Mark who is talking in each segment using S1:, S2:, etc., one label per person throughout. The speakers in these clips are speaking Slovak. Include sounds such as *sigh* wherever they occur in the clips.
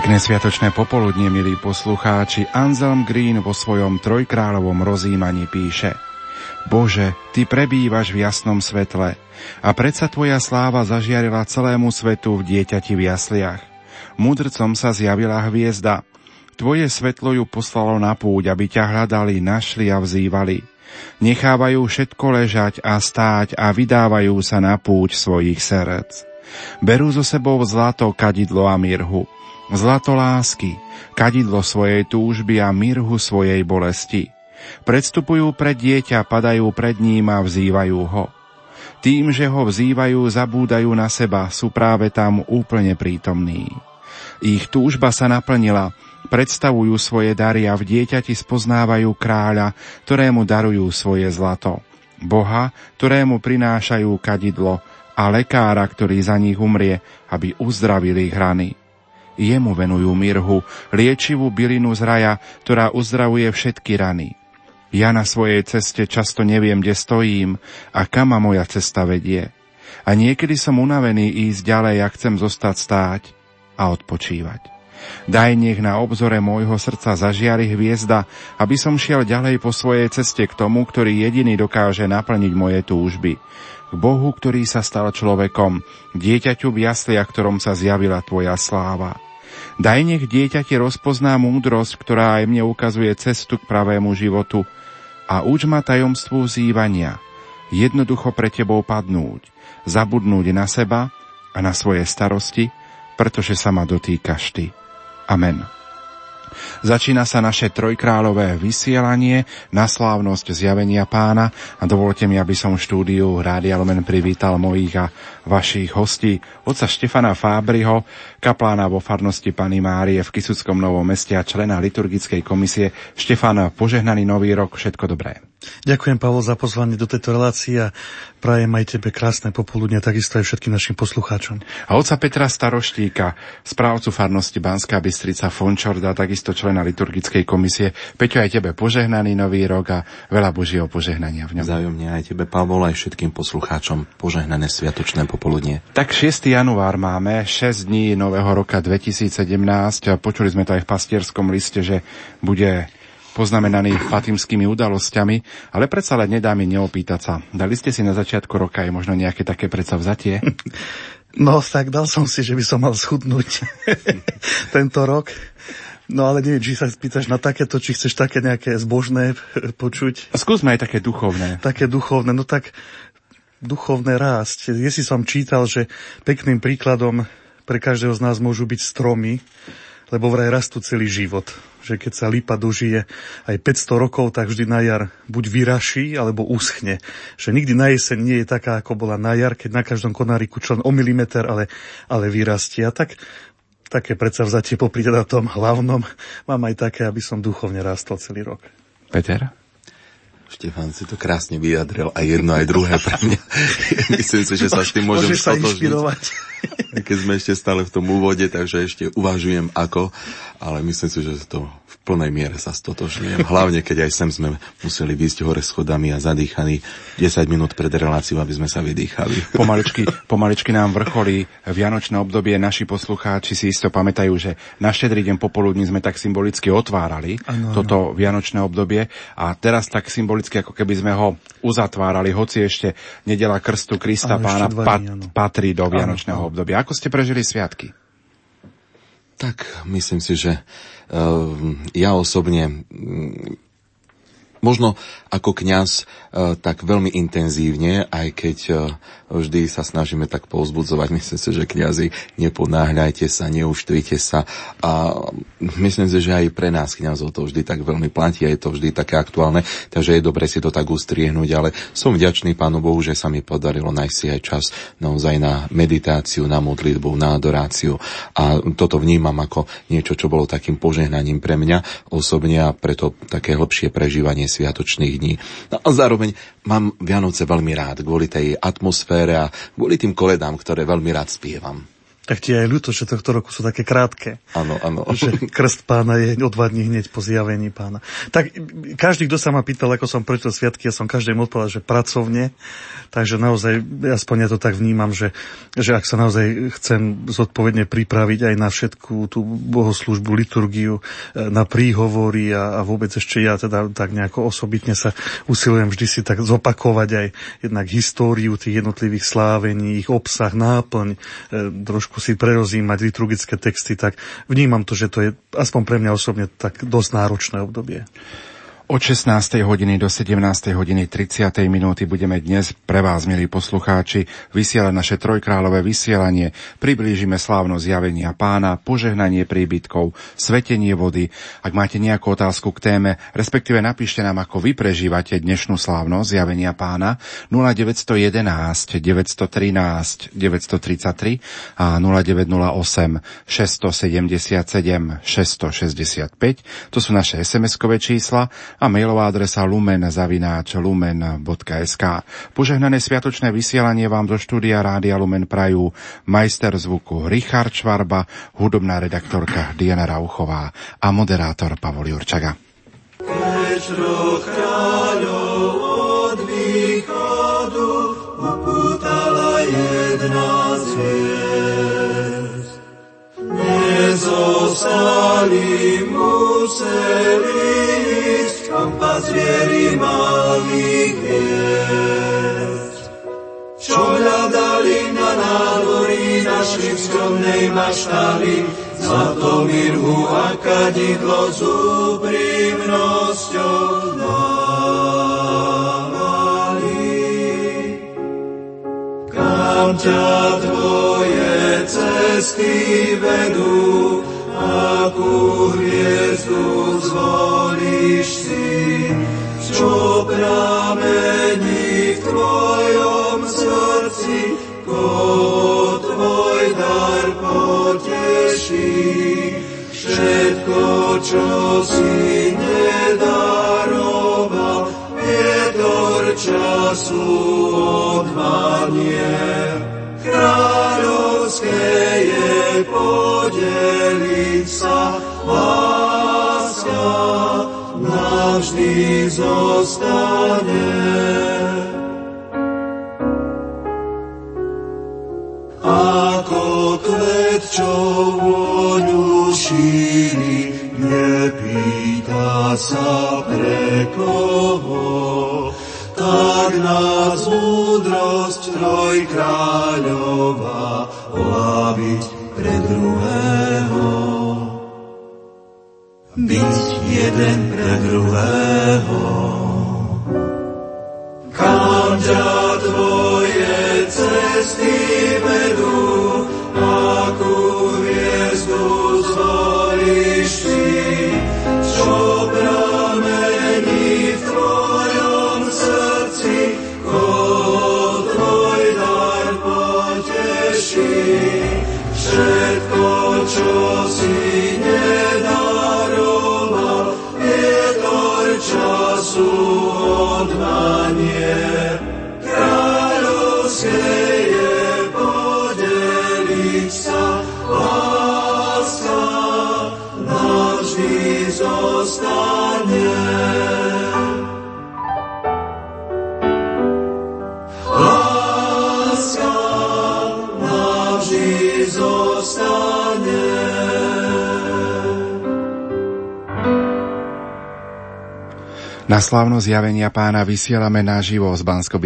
S1: Pekné sviatočné popoludne, milí poslucháči, Anselm Green vo svojom trojkráľovom rozímaní píše Bože, Ty prebývaš v jasnom svetle a predsa Tvoja sláva zažiarila celému svetu v dieťati v jasliach. Mudrcom sa zjavila hviezda. Tvoje svetlo ju poslalo na púť, aby ťa hľadali, našli a vzývali. Nechávajú všetko ležať a stáť a vydávajú sa na púť svojich srdc. Berú zo sebou zlato, kadidlo a mirhu zlato lásky, kadidlo svojej túžby a mirhu svojej bolesti. Predstupujú pred dieťa, padajú pred ním a vzývajú ho. Tým, že ho vzývajú, zabúdajú na seba, sú práve tam úplne prítomní. Ich túžba sa naplnila, predstavujú svoje dary a v dieťati spoznávajú kráľa, ktorému darujú svoje zlato. Boha, ktorému prinášajú kadidlo a lekára, ktorý za nich umrie, aby uzdravili ich rany. Jemu venujú mirhu, liečivú bylinu z raja, ktorá uzdravuje všetky rany. Ja na svojej ceste často neviem, kde stojím a kam moja cesta vedie. A niekedy som unavený ísť ďalej a chcem zostať stáť a odpočívať. Daj nech na obzore môjho srdca zažiari hviezda, aby som šiel ďalej po svojej ceste k tomu, ktorý jediný dokáže naplniť moje túžby. K Bohu, ktorý sa stal človekom, dieťaťu v jasliach, ktorom sa zjavila Tvoja sláva. Daj nech dieťa ti rozpozná múdrosť, ktorá aj mne ukazuje cestu k pravému životu a uč ma tajomstvu zývania, jednoducho pre tebou padnúť, zabudnúť na seba a na svoje starosti, pretože sa ma dotýkaš ty. Amen. Začína sa naše trojkrálové vysielanie na slávnosť zjavenia pána a dovolte mi, aby som v štúdiu Rádia Lumen privítal mojich a vašich hostí, oca Štefana Fábriho, kaplána vo farnosti Pany Márie v Kisuckom Novom meste a člena liturgickej komisie. Štefan, požehnaný nový rok, všetko dobré.
S2: Ďakujem, Pavol, za pozvanie do tejto relácie a prajem aj tebe krásne popoludne, takisto aj všetkým našim poslucháčom.
S1: A oca Petra Staroštíka, správcu farnosti Banská Bystrica Fončorda, takisto člena liturgickej komisie. Peťo, aj tebe požehnaný nový rok a veľa Božieho požehnania v ňom.
S3: Zájomne aj tebe, Pavol, aj všetkým poslucháčom požehnané sviatočné popoludne.
S1: Tak 6. január máme, 6 dní nového roka 2017. Počuli sme to aj v pastierskom liste, že bude poznamenaný fatimskými udalosťami, ale predsa len nedá mi neopýtať sa. Dali ste si na začiatku roka aj možno nejaké také predsavzatie?
S2: No, tak dal som si, že by som mal schudnúť *laughs* tento rok. No ale neviem, či sa spýtaš na takéto, či chceš také nejaké zbožné počuť.
S1: Skúsme aj také duchovné.
S2: Také duchovné, no tak duchovné rásť. Ja si som čítal, že pekným príkladom pre každého z nás môžu byť stromy, lebo vraj rastú celý život. Že keď sa lípa dožije aj 500 rokov, tak vždy na jar buď vyraší, alebo uschne. Že nikdy na jeseň nie je taká, ako bola na jar, keď na každom konáriku člen o milimeter, ale, ale vyrastie. A tak také vzatie popri teda tom hlavnom mám aj také, aby som duchovne rástol celý rok.
S1: Peter?
S3: Štefán si to krásne vyjadril aj jedno, aj druhé pre mňa. *laughs* Myslím si, že sa s tým môžem
S2: stotožniť. *laughs*
S3: Keď sme ešte stále v tom úvode, takže ešte uvažujem ako, ale myslím si, že to plnej miere sa stotožňujem. Hlavne, keď aj sem sme museli výjsť hore schodami a zadýchaní 10 minút pred reláciou, aby sme sa vydýchali. *laughs*
S1: Pomaličky, pomaličky nám vrcholí Vianočné obdobie. Naši poslucháči si isto pamätajú, že na štedrý deň popoludní sme tak symbolicky otvárali ano, toto ano. Vianočné obdobie a teraz tak symbolicky, ako keby sme ho uzatvárali, hoci ešte nedela krstu Krista pána pat, patrí do Vianočného ano, obdobia. Ako ste prežili sviatky?
S3: Tak myslím si, že Ehm, ja osobne mm, Možno ako kňaz e, tak veľmi intenzívne, aj keď e, vždy sa snažíme tak povzbudzovať. Myslím si, že kňazi neponáhľajte sa, neuštvite sa. A myslím si, že aj pre nás kňazov to vždy tak veľmi platí a je to vždy také aktuálne, takže je dobre si to tak ustriehnúť, ale som vďačný Pánu Bohu, že sa mi podarilo nájsť si aj čas naozaj na meditáciu, na modlitbu, na adoráciu. A toto vnímam ako niečo, čo bolo takým požehnaním pre mňa osobne a preto také hlbšie prežívanie sviatočných dní. No a zároveň mám Vianoce veľmi rád kvôli tej atmosfére a kvôli tým koledám, ktoré veľmi rád spievam
S2: tak ti je aj ľúto, že tohto roku sú také krátke.
S3: Áno, áno.
S2: Že krst pána je o dva dní hneď po zjavení pána. Tak každý, kto sa ma pýtal, ako som preto sviatky, ja som každému odpovedal, že pracovne. Takže naozaj, aspoň ja to tak vnímam, že, že ak sa naozaj chcem zodpovedne pripraviť aj na všetku tú bohoslužbu, liturgiu, e, na príhovory a, a vôbec ešte ja teda tak nejako osobitne sa usilujem vždy si tak zopakovať aj jednak históriu tých jednotlivých slávení, ich obsah, náplň, e, trošku si prerozímať liturgické texty, tak vnímam to, že to je aspoň pre mňa osobne tak dosť náročné obdobie.
S4: Od 16. hodiny do 17. hodiny 30. minúty budeme dnes pre vás, milí poslucháči, vysielať naše trojkrálové vysielanie. Priblížime slávno zjavenia pána, požehnanie príbytkov, svetenie vody. Ak máte nejakú otázku k téme, respektíve napíšte nám, ako vy prežívate dnešnú slávno zjavenia pána 0911 913 933 a 0908 677 665. To sú naše SMS-kové čísla a mailová adresa lumen zavináč lumen.sk. Požehnané sviatočné vysielanie vám do štúdia Rádia Lumen prajú majster zvuku Richard Švarba, hudobná redaktorka Diana Rauchová a moderátor Pavol Jurčaga. Nezostali museli kam pazvieri malých hviezd. Čo hľadali na nádvorí, našli v skromnej maštali, zlato mirhu a kadidlo s úprimnosťou dávali. Kam ťa tvoje cesty vedú, akú hviezdu zvolíš pramení v tvojom srdci, ko dar poteší. Všetko, čo si nedaroval, vietor času odvanie. Kráľovské je podeliť sa láska navždy zostane. Ako kvet, čo vôňu šíri, nepýta sa pre koho, tak nás múdrosť trojkráľová láviť pre druhého. Byť jeden pre druhého. Kam ťa tvoje cesty vedú,
S1: Na slávno zjavenia pána vysielame naživo z bansko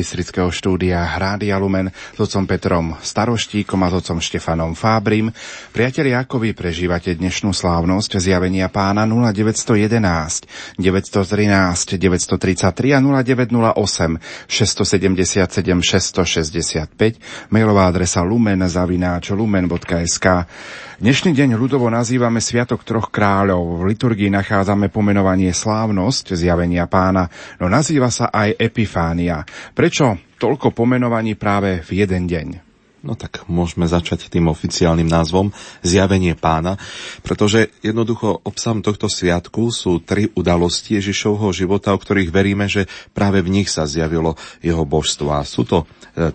S1: štúdia Hrádia Lumen s otcom Petrom Staroštíkom a s otcom Štefanom Fábrim. Priatelia, ako vy prežívate dnešnú slávnosť zjavenia pána 0911 913 933 a 0908 677 665 mailová adresa lumen zavináč lumen.sk Dnešný deň ľudovo nazývame Sviatok troch kráľov. V liturgii nachádzame pomenovanie slávnosť zjavenia pána, no nazýva sa aj Epifánia. Prečo toľko pomenovaní práve v jeden deň?
S3: No tak môžeme začať tým oficiálnym názvom Zjavenie pána, pretože jednoducho obsahom tohto sviatku sú tri udalosti Ježišovho života, o ktorých veríme, že práve v nich sa zjavilo jeho božstvo. A sú to e,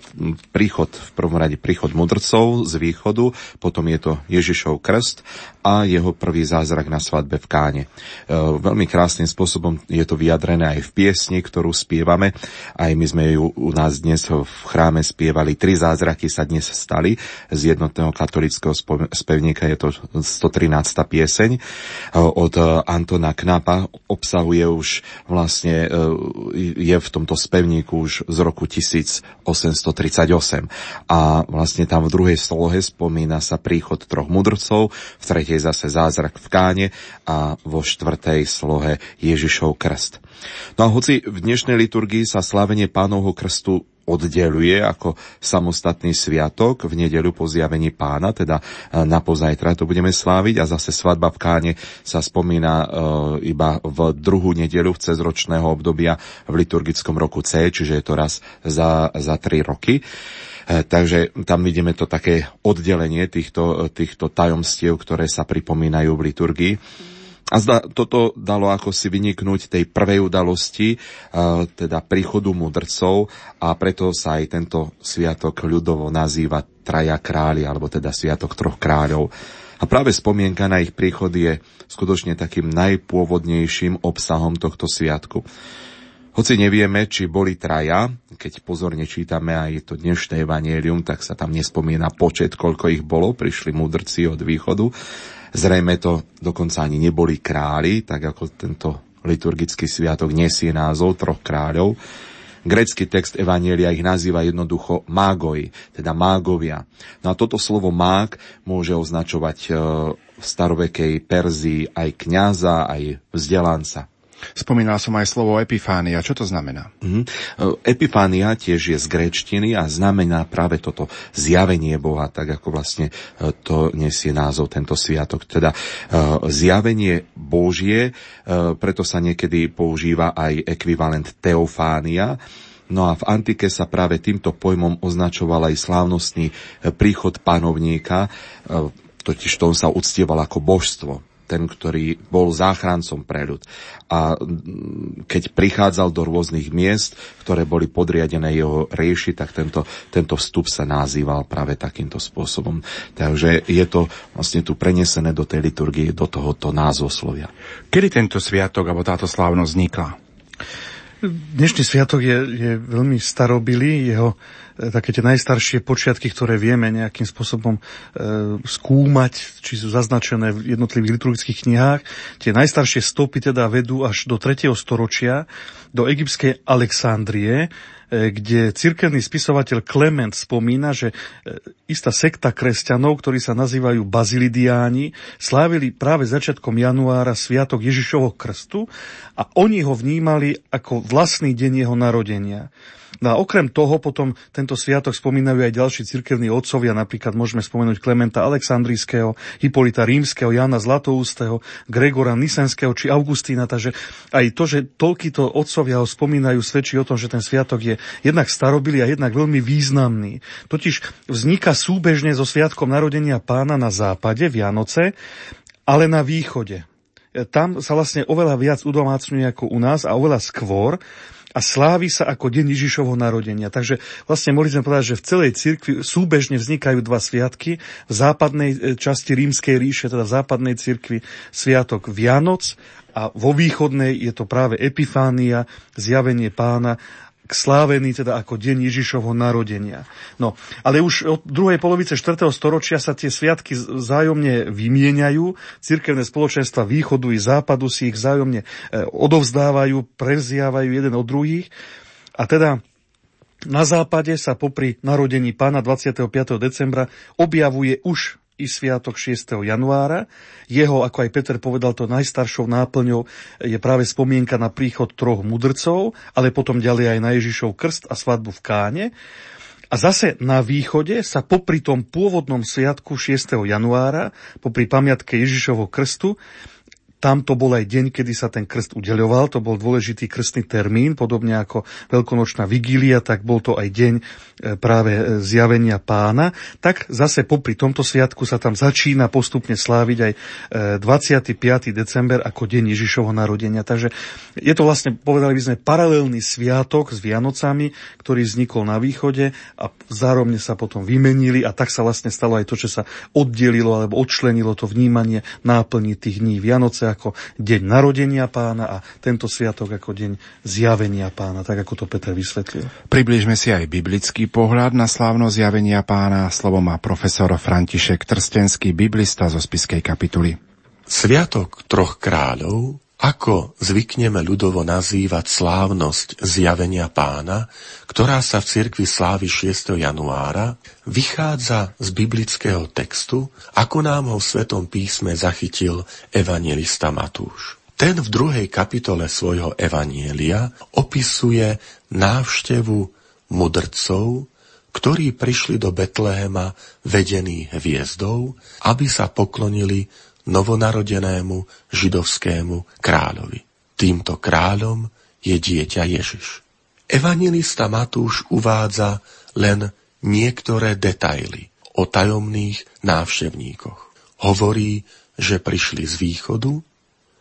S3: príchod, v prvom rade príchod mudrcov z východu, potom je to Ježišov krst a jeho prvý zázrak na svadbe v Káne. E, veľmi krásnym spôsobom je to vyjadrené aj v piesni, ktorú spievame. Aj my sme ju u nás dnes v chráme spievali. Tri zázraky sa dnes stali z jednotného katolického spevníka. Je to 113. pieseň e, od Antona Knapa. Obsahuje už vlastne, e, je v tomto spevníku už z roku 1838. A vlastne tam v druhej slohe spomína sa príchod troch mudrcov, v tretej zase zázrak v káne a vo štvrtej slohe Ježišov krst. No a hoci v dnešnej liturgii sa slávenie pánovho krstu oddeluje ako samostatný sviatok v nedeľu po zjavení pána, teda e, na pozajtra to budeme sláviť a zase svadba v Káne sa spomína e, iba v druhú nedeľu v cezročného obdobia v liturgickom roku C, čiže je to raz za, za tri roky. E, takže tam vidíme to také oddelenie týchto, týchto tajomstiev, ktoré sa pripomínajú v liturgii. A zda, toto dalo ako si vyniknúť tej prvej udalosti, e, teda príchodu mudrcov a preto sa aj tento sviatok ľudovo nazýva Traja králi, alebo teda Sviatok troch kráľov. A práve spomienka na ich príchod je skutočne takým najpôvodnejším obsahom tohto sviatku. Hoci nevieme, či boli traja, keď pozorne čítame aj to dnešné evanielium, tak sa tam nespomína počet, koľko ich bolo, prišli mudrci od východu. Zrejme to dokonca ani neboli králi, tak ako tento liturgický sviatok nesie názov troch kráľov. Grecký text Evanielia ich nazýva jednoducho mágoj, teda mágovia. No a toto slovo mág môže označovať e, v starovekej Perzii aj kňaza, aj vzdelanca.
S1: Spomínal som aj slovo epifánia. Čo to znamená?
S3: Mm-hmm. Epifánia tiež je z gréčtiny a znamená práve toto zjavenie Boha, tak ako vlastne e, to nesie názov tento sviatok. Teda e, zjavenie Božie, preto sa niekedy používa aj ekvivalent teofánia, No a v antike sa práve týmto pojmom označoval aj slávnostný príchod panovníka, totiž to on sa uctieval ako božstvo ten, ktorý bol záchrancom pre ľud. A keď prichádzal do rôznych miest, ktoré boli podriadené jeho rieši, tak tento, tento vstup sa nazýval práve takýmto spôsobom. Takže je to vlastne tu prenesené do tej liturgie, do tohoto názvoslovia.
S1: Kedy tento sviatok alebo táto slávnosť vznikla?
S2: Dnešný sviatok je, je veľmi starobilý, jeho e, také tie najstaršie počiatky, ktoré vieme nejakým spôsobom e, skúmať, či sú zaznačené v jednotlivých liturgických knihách. Tie najstaršie stopy teda vedú až do 3. storočia, do egyptskej Alexandrie, E, kde cirkevný spisovateľ Klement spomína, že e, istá sekta kresťanov, ktorí sa nazývajú bazilidiáni, slávili práve začiatkom januára sviatok Ježišovho krstu a oni ho vnímali ako vlastný deň jeho narodenia. No a okrem toho potom tento sviatok spomínajú aj ďalší cirkevní otcovia, napríklad môžeme spomenúť Klementa Aleksandrijského, Hipolita Rímskeho, Jana Zlatoústeho, Gregora Nisenského či Augustína. Takže aj to, že toľkýto otcovia ho spomínajú, svedčí o tom, že ten sviatok je jednak starobilý a jednak veľmi významný. Totiž vzniká súbežne so sviatkom narodenia pána na západe, Vianoce, ale na východe. Tam sa vlastne oveľa viac udomácňuje ako u nás a oveľa skôr a slávi sa ako deň Ježišovho narodenia. Takže vlastne mohli sme povedať, že v celej cirkvi súbežne vznikajú dva sviatky. V západnej e, časti rímskej ríše, teda v západnej cirkvi, sviatok Vianoc a vo východnej je to práve Epifánia, zjavenie pána slávený teda ako deň Ježišovho narodenia. No, ale už od druhej polovice 4. storočia sa tie sviatky vzájomne vymieňajú, cirkevné spoločenstva východu i západu si ich vzájomne e, odovzdávajú, prevziavajú jeden od druhých. A teda na západe sa popri narodení pána 25. decembra objavuje už i sviatok 6. januára. Jeho, ako aj Peter povedal, to najstaršou náplňou je práve spomienka na príchod troch mudrcov, ale potom ďalej aj na Ježišov krst a svadbu v Káne. A zase na východe sa popri tom pôvodnom sviatku 6. januára, popri pamiatke Ježišovho krstu, tam to bol aj deň, kedy sa ten krst udeľoval, to bol dôležitý krstný termín, podobne ako veľkonočná vigília, tak bol to aj deň e, práve e, zjavenia pána. Tak zase popri tomto sviatku sa tam začína postupne sláviť aj 25. E, december ako deň Ježišovho narodenia. Takže je to vlastne, povedali by sme, paralelný sviatok s Vianocami, ktorý vznikol na východe a zároveň sa potom vymenili a tak sa vlastne stalo aj to, čo sa oddelilo alebo odčlenilo to vnímanie náplní tých dní Vianoce ako deň narodenia pána a tento sviatok ako deň zjavenia pána, tak ako to Peter vysvetlil.
S1: Približme si aj biblický pohľad na slávno zjavenia pána. Slovo má profesor František Trstenský, biblista zo Spiskej kapituly.
S5: Sviatok troch kráľov ako zvykneme ľudovo nazývať slávnosť zjavenia pána, ktorá sa v cirkvi slávi 6. januára, vychádza z biblického textu, ako nám ho v Svetom písme zachytil evangelista Matúš. Ten v druhej kapitole svojho evanielia opisuje návštevu mudrcov, ktorí prišli do Betlehema vedení hviezdou, aby sa poklonili novonarodenému židovskému kráľovi. Týmto kráľom je dieťa Ježiš. Evangelista Matúš uvádza len niektoré detaily o tajomných návštevníkoch. Hovorí, že prišli z východu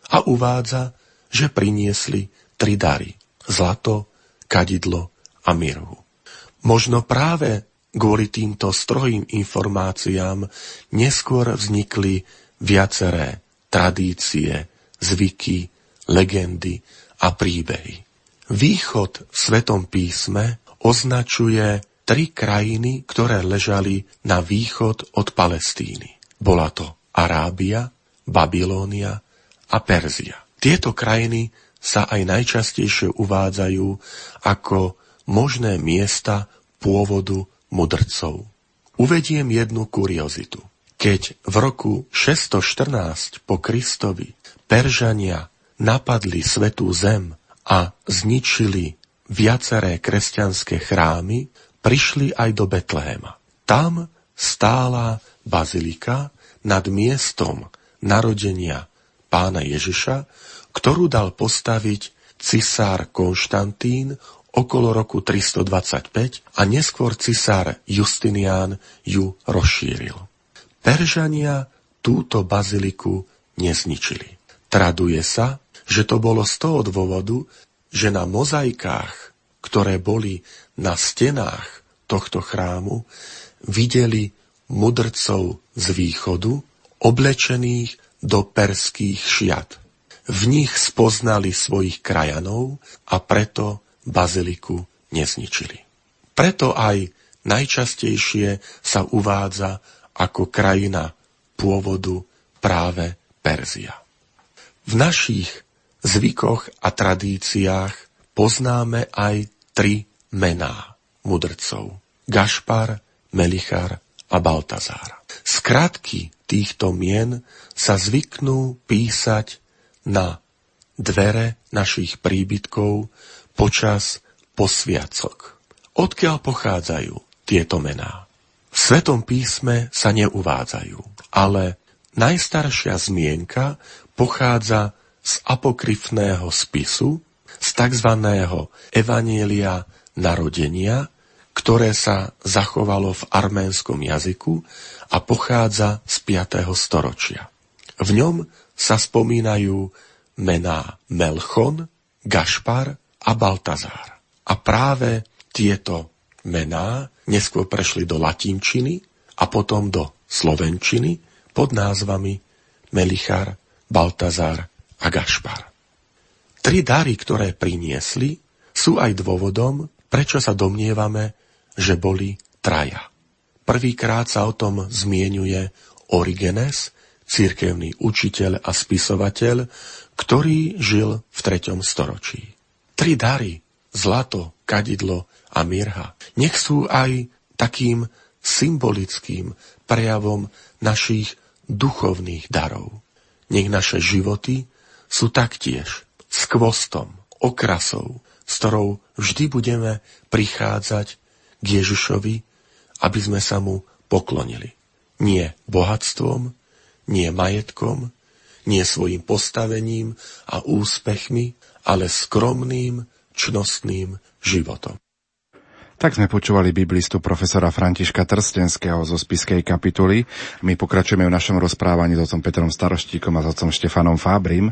S5: a uvádza, že priniesli tri dary. Zlato, kadidlo a mirhu. Možno práve kvôli týmto strohým informáciám neskôr vznikli viaceré tradície, zvyky, legendy a príbehy. Východ v Svetom písme označuje tri krajiny, ktoré ležali na východ od Palestíny. Bola to Arábia, Babilónia a Perzia. Tieto krajiny sa aj najčastejšie uvádzajú ako možné miesta pôvodu mudrcov. Uvediem jednu kuriozitu. Keď v roku 614 po Kristovi Peržania napadli Svetú zem a zničili viaceré kresťanské chrámy, prišli aj do Betlehema. Tam stála bazilika nad miestom narodenia pána Ježiša, ktorú dal postaviť cisár Konštantín okolo roku 325 a neskôr cisár Justinián ju rozšíril. Peržania túto baziliku nezničili. Traduje sa, že to bolo z toho dôvodu, že na mozaikách, ktoré boli na stenách tohto chrámu, videli mudrcov z východu, oblečených do perských šiat. V nich spoznali svojich krajanov a preto baziliku nezničili. Preto aj najčastejšie sa uvádza ako krajina pôvodu práve Perzia. V našich zvykoch a tradíciách poznáme aj tri mená mudrcov. Gašpar, Melichar a Baltazár. Skratky týchto mien sa zvyknú písať na dvere našich príbytkov počas posviacok. Odkiaľ pochádzajú tieto mená? V Svetom písme sa neuvádzajú, ale najstaršia zmienka pochádza z apokryfného spisu, z tzv. Evanielia narodenia, ktoré sa zachovalo v arménskom jazyku a pochádza z 5. storočia. V ňom sa spomínajú mená Melchon, Gašpar a Baltazár. A práve tieto mená neskôr prešli do latinčiny a potom do slovenčiny pod názvami Melichar, Baltazar a Gašpar. Tri dary, ktoré priniesli, sú aj dôvodom, prečo sa domnievame, že boli traja. Prvýkrát sa o tom zmienuje Origenes, cirkevný učiteľ a spisovateľ, ktorý žil v 3. storočí. Tri dary, zlato, kadidlo a mirha, nech sú aj takým symbolickým prejavom našich duchovných darov. Nech naše životy sú taktiež skvostom, okrasou, s ktorou vždy budeme prichádzať k Ježišovi, aby sme sa mu poklonili. Nie bohatstvom, nie majetkom, nie svojim postavením a úspechmi, ale skromným, čnostným životom.
S1: Tak sme počúvali biblistu profesora Františka Trstenského zo spiskej kapituly. My pokračujeme v našom rozprávaní s otcom Petrom Staroštíkom a s otcom Štefanom Fábrim.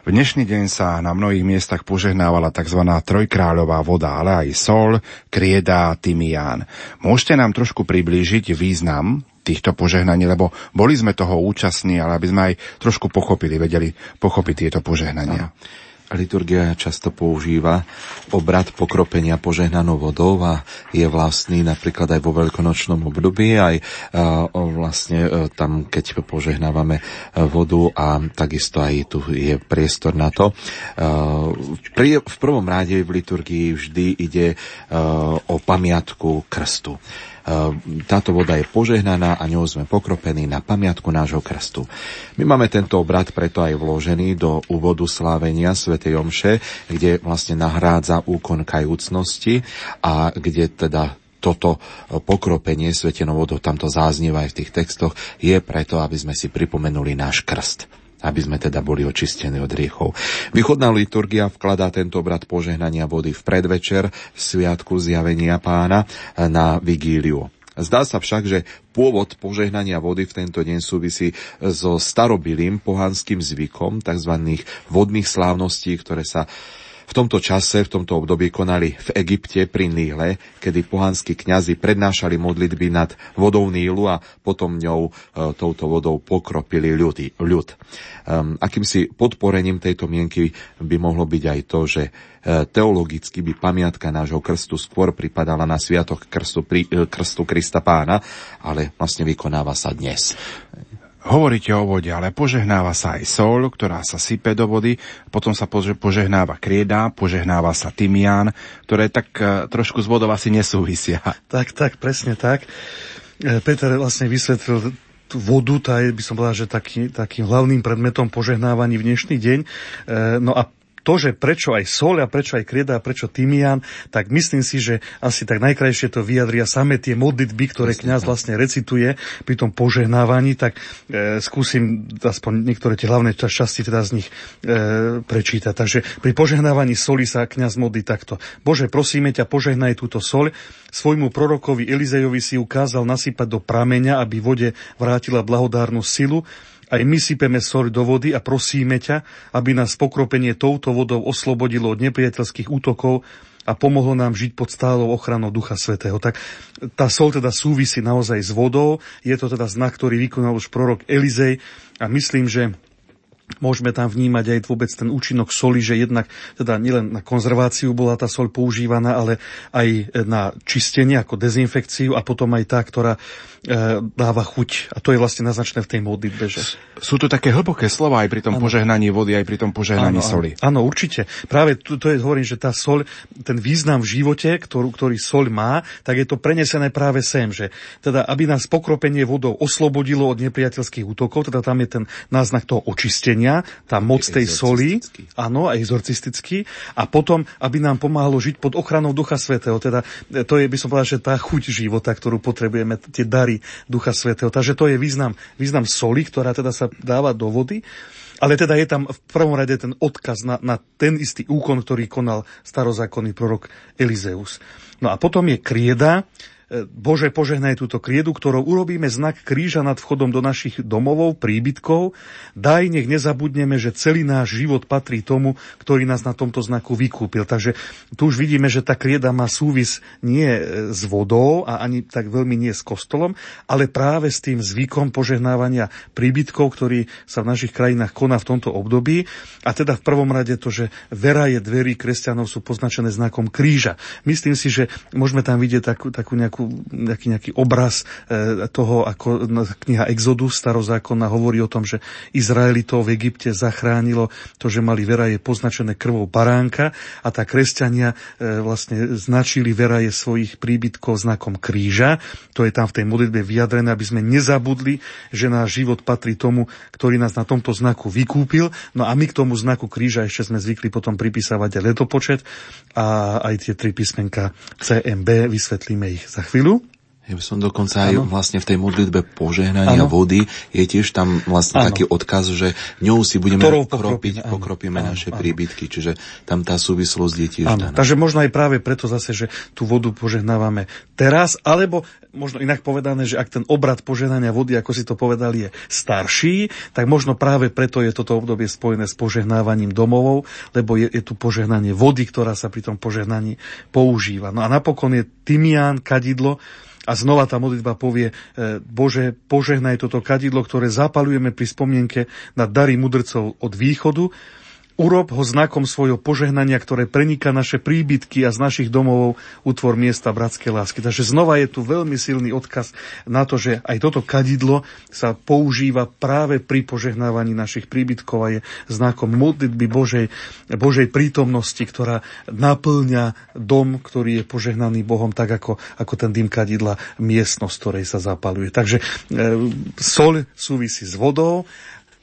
S1: V dnešný deň sa na mnohých miestach požehnávala tzv. trojkráľová voda, ale aj sol, krieda, tymián. Môžete nám trošku priblížiť význam týchto požehnaní, lebo boli sme toho účastní, ale aby sme aj trošku pochopili, vedeli pochopiť tieto požehnania. Ano
S3: liturgia často používa obrad pokropenia požehnanou vodou a je vlastný napríklad aj vo veľkonočnom období, aj vlastne e, tam, keď požehnávame e, vodu a takisto aj tu je priestor na to. E, v prvom rade v liturgii vždy ide o pamiatku krstu. Ehm, táto voda je požehnaná a ňou sme pokropení na pamiatku nášho krstu. My máme tento obrad preto aj vložený do úvodu slávenia Sv. Omše, kde vlastne nahrádza úkon kajúcnosti a kde teda toto pokropenie svetenou vodou, tamto záznieva aj v tých textoch, je preto, aby sme si pripomenuli náš krst aby sme teda boli očistení od riechov. Východná liturgia vkladá tento obrad požehnania vody v predvečer v sviatku zjavenia pána na vigíliu. Zdá sa však, že pôvod požehnania vody v tento deň súvisí so starobilým pohanským zvykom tzv. vodných slávností, ktoré sa v tomto čase, v tomto období konali v Egypte pri Níle, kedy pohanskí kňazi prednášali modlitby nad vodou Nílu a potom ňou e, touto vodou pokropili ľudí, ľud. Um, akýmsi podporením tejto mienky by mohlo byť aj to, že e, teologicky by pamiatka nášho krstu skôr pripadala na sviatok krstu, e, krstu Krista pána, ale vlastne vykonáva sa dnes.
S1: Hovoríte o vode, ale požehnáva sa aj sol, ktorá sa sype do vody, potom sa požehnáva krieda, požehnáva sa tymián, ktoré tak e, trošku s vodou asi nesúvisia. *laughs*
S2: Tak, tak, presne tak. E, Peter vlastne vysvetlil vodu, tá je, by som povedal, že taký, takým hlavným predmetom požehnávaní v dnešný deň. E, no a to, že prečo aj sol a prečo aj krieda a prečo tymián, tak myslím si, že asi tak najkrajšie to vyjadria same tie modlitby, ktoré kňaz vlastne recituje pri tom požehnávaní, tak e, skúsim aspoň niektoré tie hlavné časti teda z nich e, prečítať. Takže pri požehnávaní soli sa kňaz modlí takto. Bože, prosíme ťa, požehnaj túto sol. Svojmu prorokovi Elizejovi si ukázal nasypať do prameňa, aby vode vrátila blahodárnu silu aj my sypeme soľ do vody a prosíme ťa, aby nás pokropenie touto vodou oslobodilo od nepriateľských útokov a pomohlo nám žiť pod stálou ochranou Ducha Svetého. Tak tá sol teda súvisí naozaj s vodou. Je to teda znak, ktorý vykonal už prorok Elizej a myslím, že Môžeme tam vnímať aj vôbec ten účinok soli, že jednak teda nielen na konzerváciu bola tá sol používaná, ale aj na čistenie ako dezinfekciu a potom aj tá, ktorá dáva chuť. A to je vlastne naznačené v tej modlitbe. Že...
S1: Sú to také hlboké slova aj pri tom ano. požehnaní vody, aj pri tom požehnaní ano, soli.
S2: Áno, určite. Práve tu, to je, hovorím, že tá sol, ten význam v živote, ktorú, ktorý sol má, tak je to prenesené práve sem, že teda, aby nás pokropenie vodou oslobodilo od nepriateľských útokov, teda tam je ten náznak toho očistenia, tá moc tej soli, áno, aj exorcistický, a potom, aby nám pomáhalo žiť pod ochranou Ducha Svetého. Teda to je, by som povedal, že tá chuť života, ktorú potrebujeme, tie dary dary Ducha Svetého. Takže to je význam, význam soli, ktorá teda sa dáva do vody. Ale teda je tam v prvom rade ten odkaz na, na ten istý úkon, ktorý konal starozákonný prorok Elizeus. No a potom je krieda, Bože, požehnaj túto kriedu, ktorou urobíme znak kríža nad vchodom do našich domovov, príbytkov. Daj, nech nezabudneme, že celý náš život patrí tomu, ktorý nás na tomto znaku vykúpil. Takže tu už vidíme, že tá krieda má súvis nie e, s vodou a ani tak veľmi nie s kostolom, ale práve s tým zvykom požehnávania príbytkov, ktorý sa v našich krajinách koná v tomto období. A teda v prvom rade to, že vera je dverí kresťanov sú poznačené znakom kríža. Myslím si, že môžeme tam vidieť takú, takú nejakú, nejaký, nejaký obraz e, toho, ako kniha Exodus starozákonná hovorí o tom, že Izraelitov v Egypte zachránilo to, že mali vera je poznačené krvou baránka a tá kresťania e, vlastne značili vera je svojich príbytkov znakom kríža. To je tam v tej modlitbe vyjadrené, aby sme nezabudli, že náš život patrí tomu, ktorý nás na tomto znaku vykúpil. No a my k tomu znaku kríža ešte sme zvykli potom pripísavať aj letopočet a aj tie tri písmenka CMB, vysvetlíme ich za chvíľu. אפילו.
S3: Ja by som dokonca aj vlastne v tej modlitbe požehnania ano. vody je tiež tam vlastne ano. taký odkaz, že ňou si budeme pokropiť, pokropíme ano. naše ano. príbytky, čiže tam tá súvislosť je tiež
S2: daná. Takže možno aj práve preto zase, že tú vodu požehnávame teraz, alebo možno inak povedané, že ak ten obrad požehnania vody, ako si to povedali, je starší, tak možno práve preto je toto obdobie spojené s požehnávaním domovov, lebo je, je tu požehnanie vody, ktorá sa pri tom požehnaní používa. No a napokon je tymián, kadidlo, a znova tá modlitba povie, e, Bože, požehnaj toto kadidlo, ktoré zapalujeme pri spomienke na dary mudrcov od východu, Urob ho znakom svojho požehnania, ktoré preniká naše príbytky a z našich domov utvor miesta bratskej lásky. Takže znova je tu veľmi silný odkaz na to, že aj toto kadidlo sa používa práve pri požehnávaní našich príbytkov a je znakom modlitby Božej, Božej prítomnosti, ktorá naplňa dom, ktorý je požehnaný Bohom, tak ako, ako ten dym kadidla, miestnosť, ktorej sa zapaluje. Takže e, sol súvisí s vodou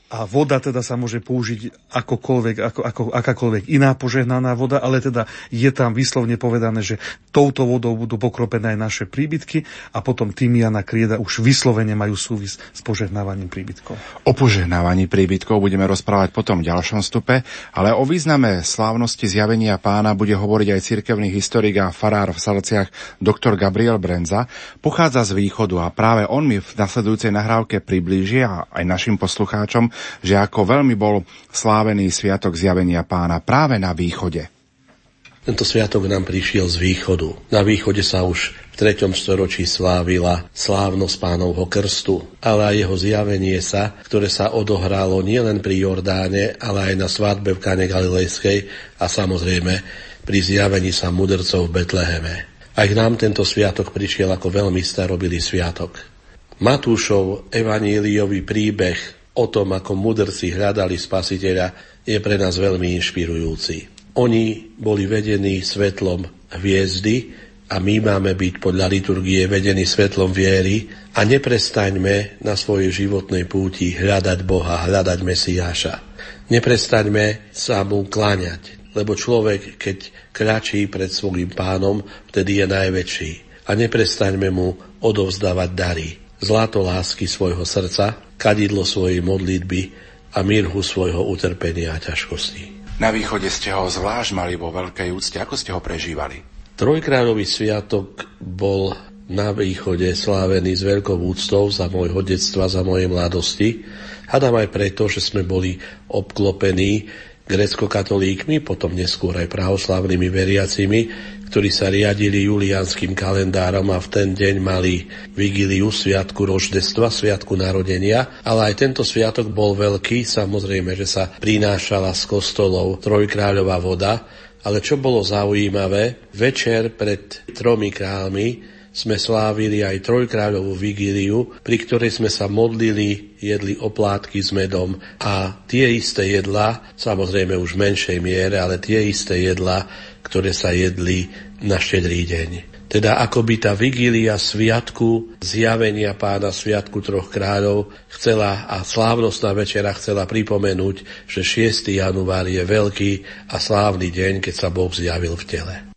S2: a voda teda sa môže použiť akokoľvek, ako, ako, akákoľvek iná požehnaná voda, ale teda je tam vyslovne povedané, že touto vodou budú pokropené aj naše príbytky a potom Tymiana Krieda už vyslovene majú súvis s požehnávaním príbytkov.
S1: O požehnávaní príbytkov budeme rozprávať potom v ďalšom stupe, ale o význame slávnosti zjavenia pána bude hovoriť aj cirkevný historik a farár v Salciach dr. Gabriel Brenza. Pochádza z východu a práve on mi v nasledujúcej nahrávke priblíži a aj našim poslucháčom, že ako veľmi bol slávený sviatok zjavenia pána práve na východe.
S6: Tento sviatok nám prišiel z východu. Na východe sa už v 3. storočí slávila slávnosť pánovho krstu, ale aj jeho zjavenie sa, ktoré sa odohralo nielen pri Jordáne, ale aj na svadbe v Kane Galilejskej a samozrejme pri zjavení sa mudrcov v Betleheme. Aj nám tento sviatok prišiel ako veľmi starobilý sviatok. Matúšov evaníliový príbeh o tom, ako mudrci hľadali spasiteľa, je pre nás veľmi inšpirujúci. Oni boli vedení svetlom hviezdy a my máme byť podľa liturgie vedení svetlom viery a neprestaňme na svojej životnej púti hľadať Boha, hľadať Mesiáša. Neprestaňme sa mu kláňať, lebo človek, keď kráčí pred svojim pánom, vtedy je najväčší. A neprestaňme mu odovzdávať dary, zlato lásky svojho srdca, kadidlo svojej modlitby a mírhu svojho utrpenia a ťažkosti.
S1: Na východe ste ho zvlášť mali vo veľkej úcte. Ako ste ho prežívali?
S6: Trojkráľový sviatok bol na východe slávený s veľkou úctou za môjho detstva, za mojej mladosti. Hadám aj preto, že sme boli obklopení grecko-katolíkmi, potom neskôr aj pravoslavnými veriacimi, ktorí sa riadili julianským kalendárom a v ten deň mali vigíliu Sviatku roždestva, Sviatku narodenia, ale aj tento sviatok bol veľký, samozrejme, že sa prinášala z kostolov trojkráľová voda, ale čo bolo zaujímavé, večer pred tromi kráľmi sme slávili aj trojkráľovú vigíliu, pri ktorej sme sa modlili, jedli oplátky s medom a tie isté jedla, samozrejme už v menšej miere, ale tie isté jedla ktoré sa jedli na štedrý deň. Teda akoby tá vigília sviatku, zjavenia pána sviatku troch kráľov chcela a slávnostná večera chcela pripomenúť, že 6. január je veľký a slávny deň, keď sa Boh zjavil v tele.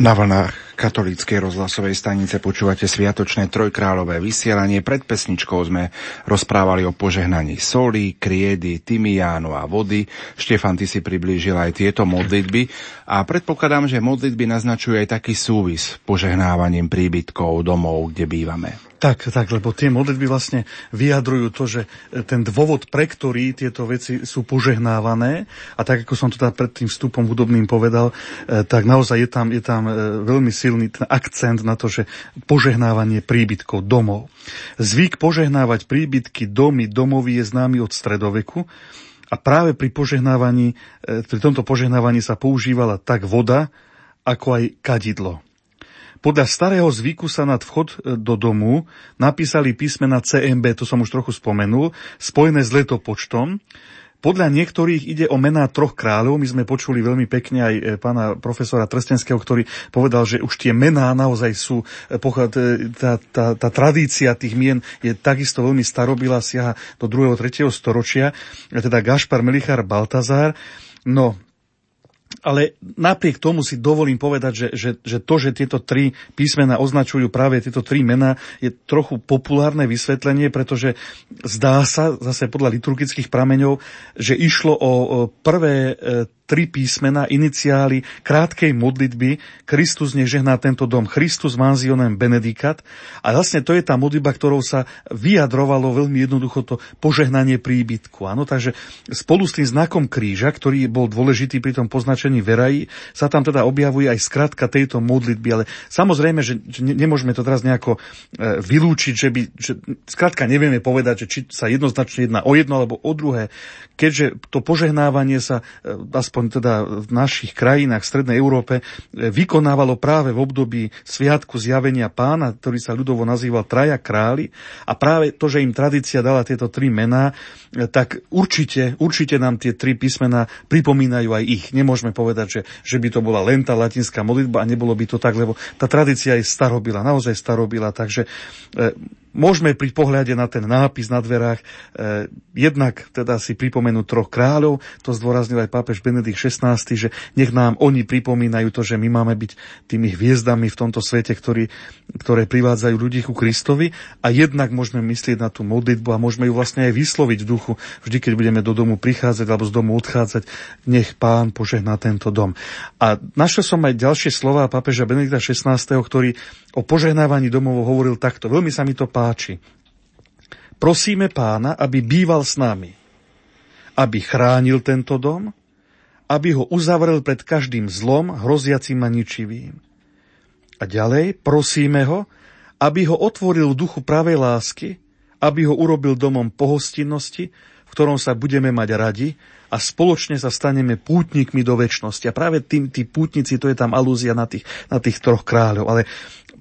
S1: Na vlnách katolíckej rozhlasovej stanice počúvate sviatočné trojkráľové vysielanie. Pred pesničkou sme rozprávali o požehnaní soli, kriedy, tymiánu a vody. Štefan, ty si priblížil aj tieto modlitby a predpokladám, že modlitby naznačujú aj taký súvis požehnávaním príbytkov domov, kde bývame.
S2: Tak, tak, lebo tie modlitby vlastne vyjadrujú to, že ten dôvod, pre ktorý tieto veci sú požehnávané, a tak ako som to teda pred tým vstupom hudobným povedal, e, tak naozaj je tam, je tam e, veľmi silný ten akcent na to, že požehnávanie príbytkov domov. Zvyk požehnávať príbytky, domy, domovy je známy od stredoveku a práve pri požehnávaní, e, pri tomto požehnávaní sa používala tak voda, ako aj kadidlo. Podľa starého zvyku sa nad vchod e, do domu napísali písmena CMB, to som už trochu spomenul, spojené s letopočtom. Podľa niektorých ide o mená troch kráľov. My sme počuli veľmi pekne aj e, pána profesora Trstenského, ktorý povedal, že už tie mená naozaj sú, e, tá, tá, tá tradícia tých mien je takisto veľmi starobilá, siaha do 2. 3. storočia, teda Gašpar, Melichar, Baltazár. No, ale napriek tomu si dovolím povedať, že, že, že to, že tieto tri písmena označujú práve tieto tri mená, je trochu populárne vysvetlenie, pretože zdá sa, zase podľa liturgických prameňov, že išlo o prvé e, tri písmena, iniciály krátkej modlitby Kristus nežehná tento dom, Christus manzionem benedicat. A vlastne to je tá modlitba, ktorou sa vyjadrovalo veľmi jednoducho to požehnanie príbytku. Áno, takže spolu s tým znakom kríža, ktorý bol dôležitý pri tom poznačení verají, sa tam teda objavuje aj skratka tejto modlitby. Ale samozrejme, že nemôžeme to teraz nejako e, vylúčiť, že by, že, skratka nevieme povedať, či sa jednoznačne jedná o jedno alebo o druhé, keďže to požehnávanie sa e, aspoň aspoň teda v našich krajinách v Strednej Európe, e, vykonávalo práve v období Sviatku zjavenia pána, ktorý sa ľudovo nazýval Traja králi. A práve to, že im tradícia dala tieto tri mená, e, tak určite, určite nám tie tri písmená pripomínajú aj ich. Nemôžeme povedať, že, že by to bola len tá latinská modlitba a nebolo by to tak, lebo tá tradícia je starobila, naozaj starobila. Takže e, Môžeme pri pohľade na ten nápis na dverách eh, jednak teda si pripomenúť troch kráľov, to zdôraznil aj pápež Benedikt XVI, že nech nám oni pripomínajú to, že my máme byť tými hviezdami v tomto svete, ktorý, ktoré privádzajú ľudí ku Kristovi a jednak môžeme myslieť na tú modlitbu a môžeme ju vlastne aj vysloviť v duchu, vždy keď budeme do domu prichádzať alebo z domu odchádzať, nech pán požehná tento dom. A našiel som aj ďalšie slova pápeža Benedikta XVI, ktorý o požehnávaní domov hovoril takto. Veľmi sa mi to páči. Prosíme pána, aby býval s nami, aby chránil tento dom, aby ho uzavrel pred každým zlom, hroziacim a ničivým. A ďalej prosíme ho, aby ho otvoril v duchu pravej lásky, aby ho urobil domom pohostinnosti, v ktorom sa budeme mať radi a spoločne sa staneme pútnikmi do väčšnosti. A práve tým, tí pútnici, to je tam alúzia na tých, na tých troch kráľov. Ale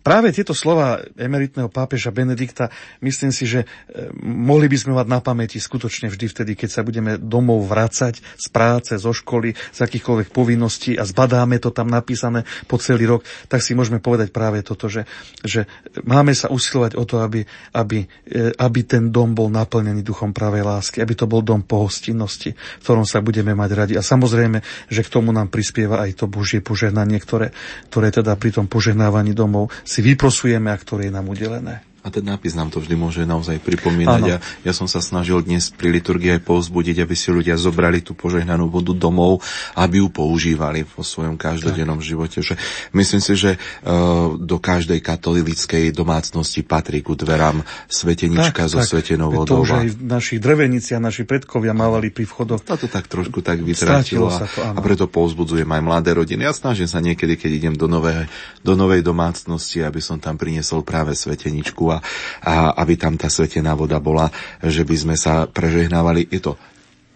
S2: práve tieto slova emeritného pápeža Benedikta, myslím si, že e, mohli by sme mať na pamäti skutočne vždy vtedy, keď sa budeme domov vracať z práce, zo školy, z akýchkoľvek povinností a zbadáme to tam napísané po celý rok, tak si môžeme povedať práve toto, že, že máme sa usilovať o to, aby, aby, e, aby ten dom bol naplnený duchom pravej lásky, aby to bol dom pohostinnosti, v ktorom sa budeme mať radi. A samozrejme, že k tomu nám prispieva aj to Božie požehnanie, ktoré, ktoré teda pri tom požehnávaní domov si vyprosujeme a ktoré je nám udelené.
S3: A ten nápis nám to vždy môže naozaj pripomínať. Ja, ja som sa snažil dnes pri liturgii aj povzbudiť, aby si ľudia zobrali tú požehnanú vodu domov, aby ju používali vo svojom každodennom tak. živote. Že myslím si, že uh, do každej katolíckej domácnosti patrí ku dverám svetenička tak, so tak. svetenou vodou.
S2: To už aj naši drevenici a naši predkovia mávali pri vchodoch.
S3: To tak trošku tak vytratilo. A, to, a preto povzbudzujem aj mladé rodiny. Ja snažím sa niekedy, keď idem do novej, do novej domácnosti, aby som tam priniesol práve sveteničku a, a aby tam tá svetená voda bola, že by sme sa prežehnávali. Je to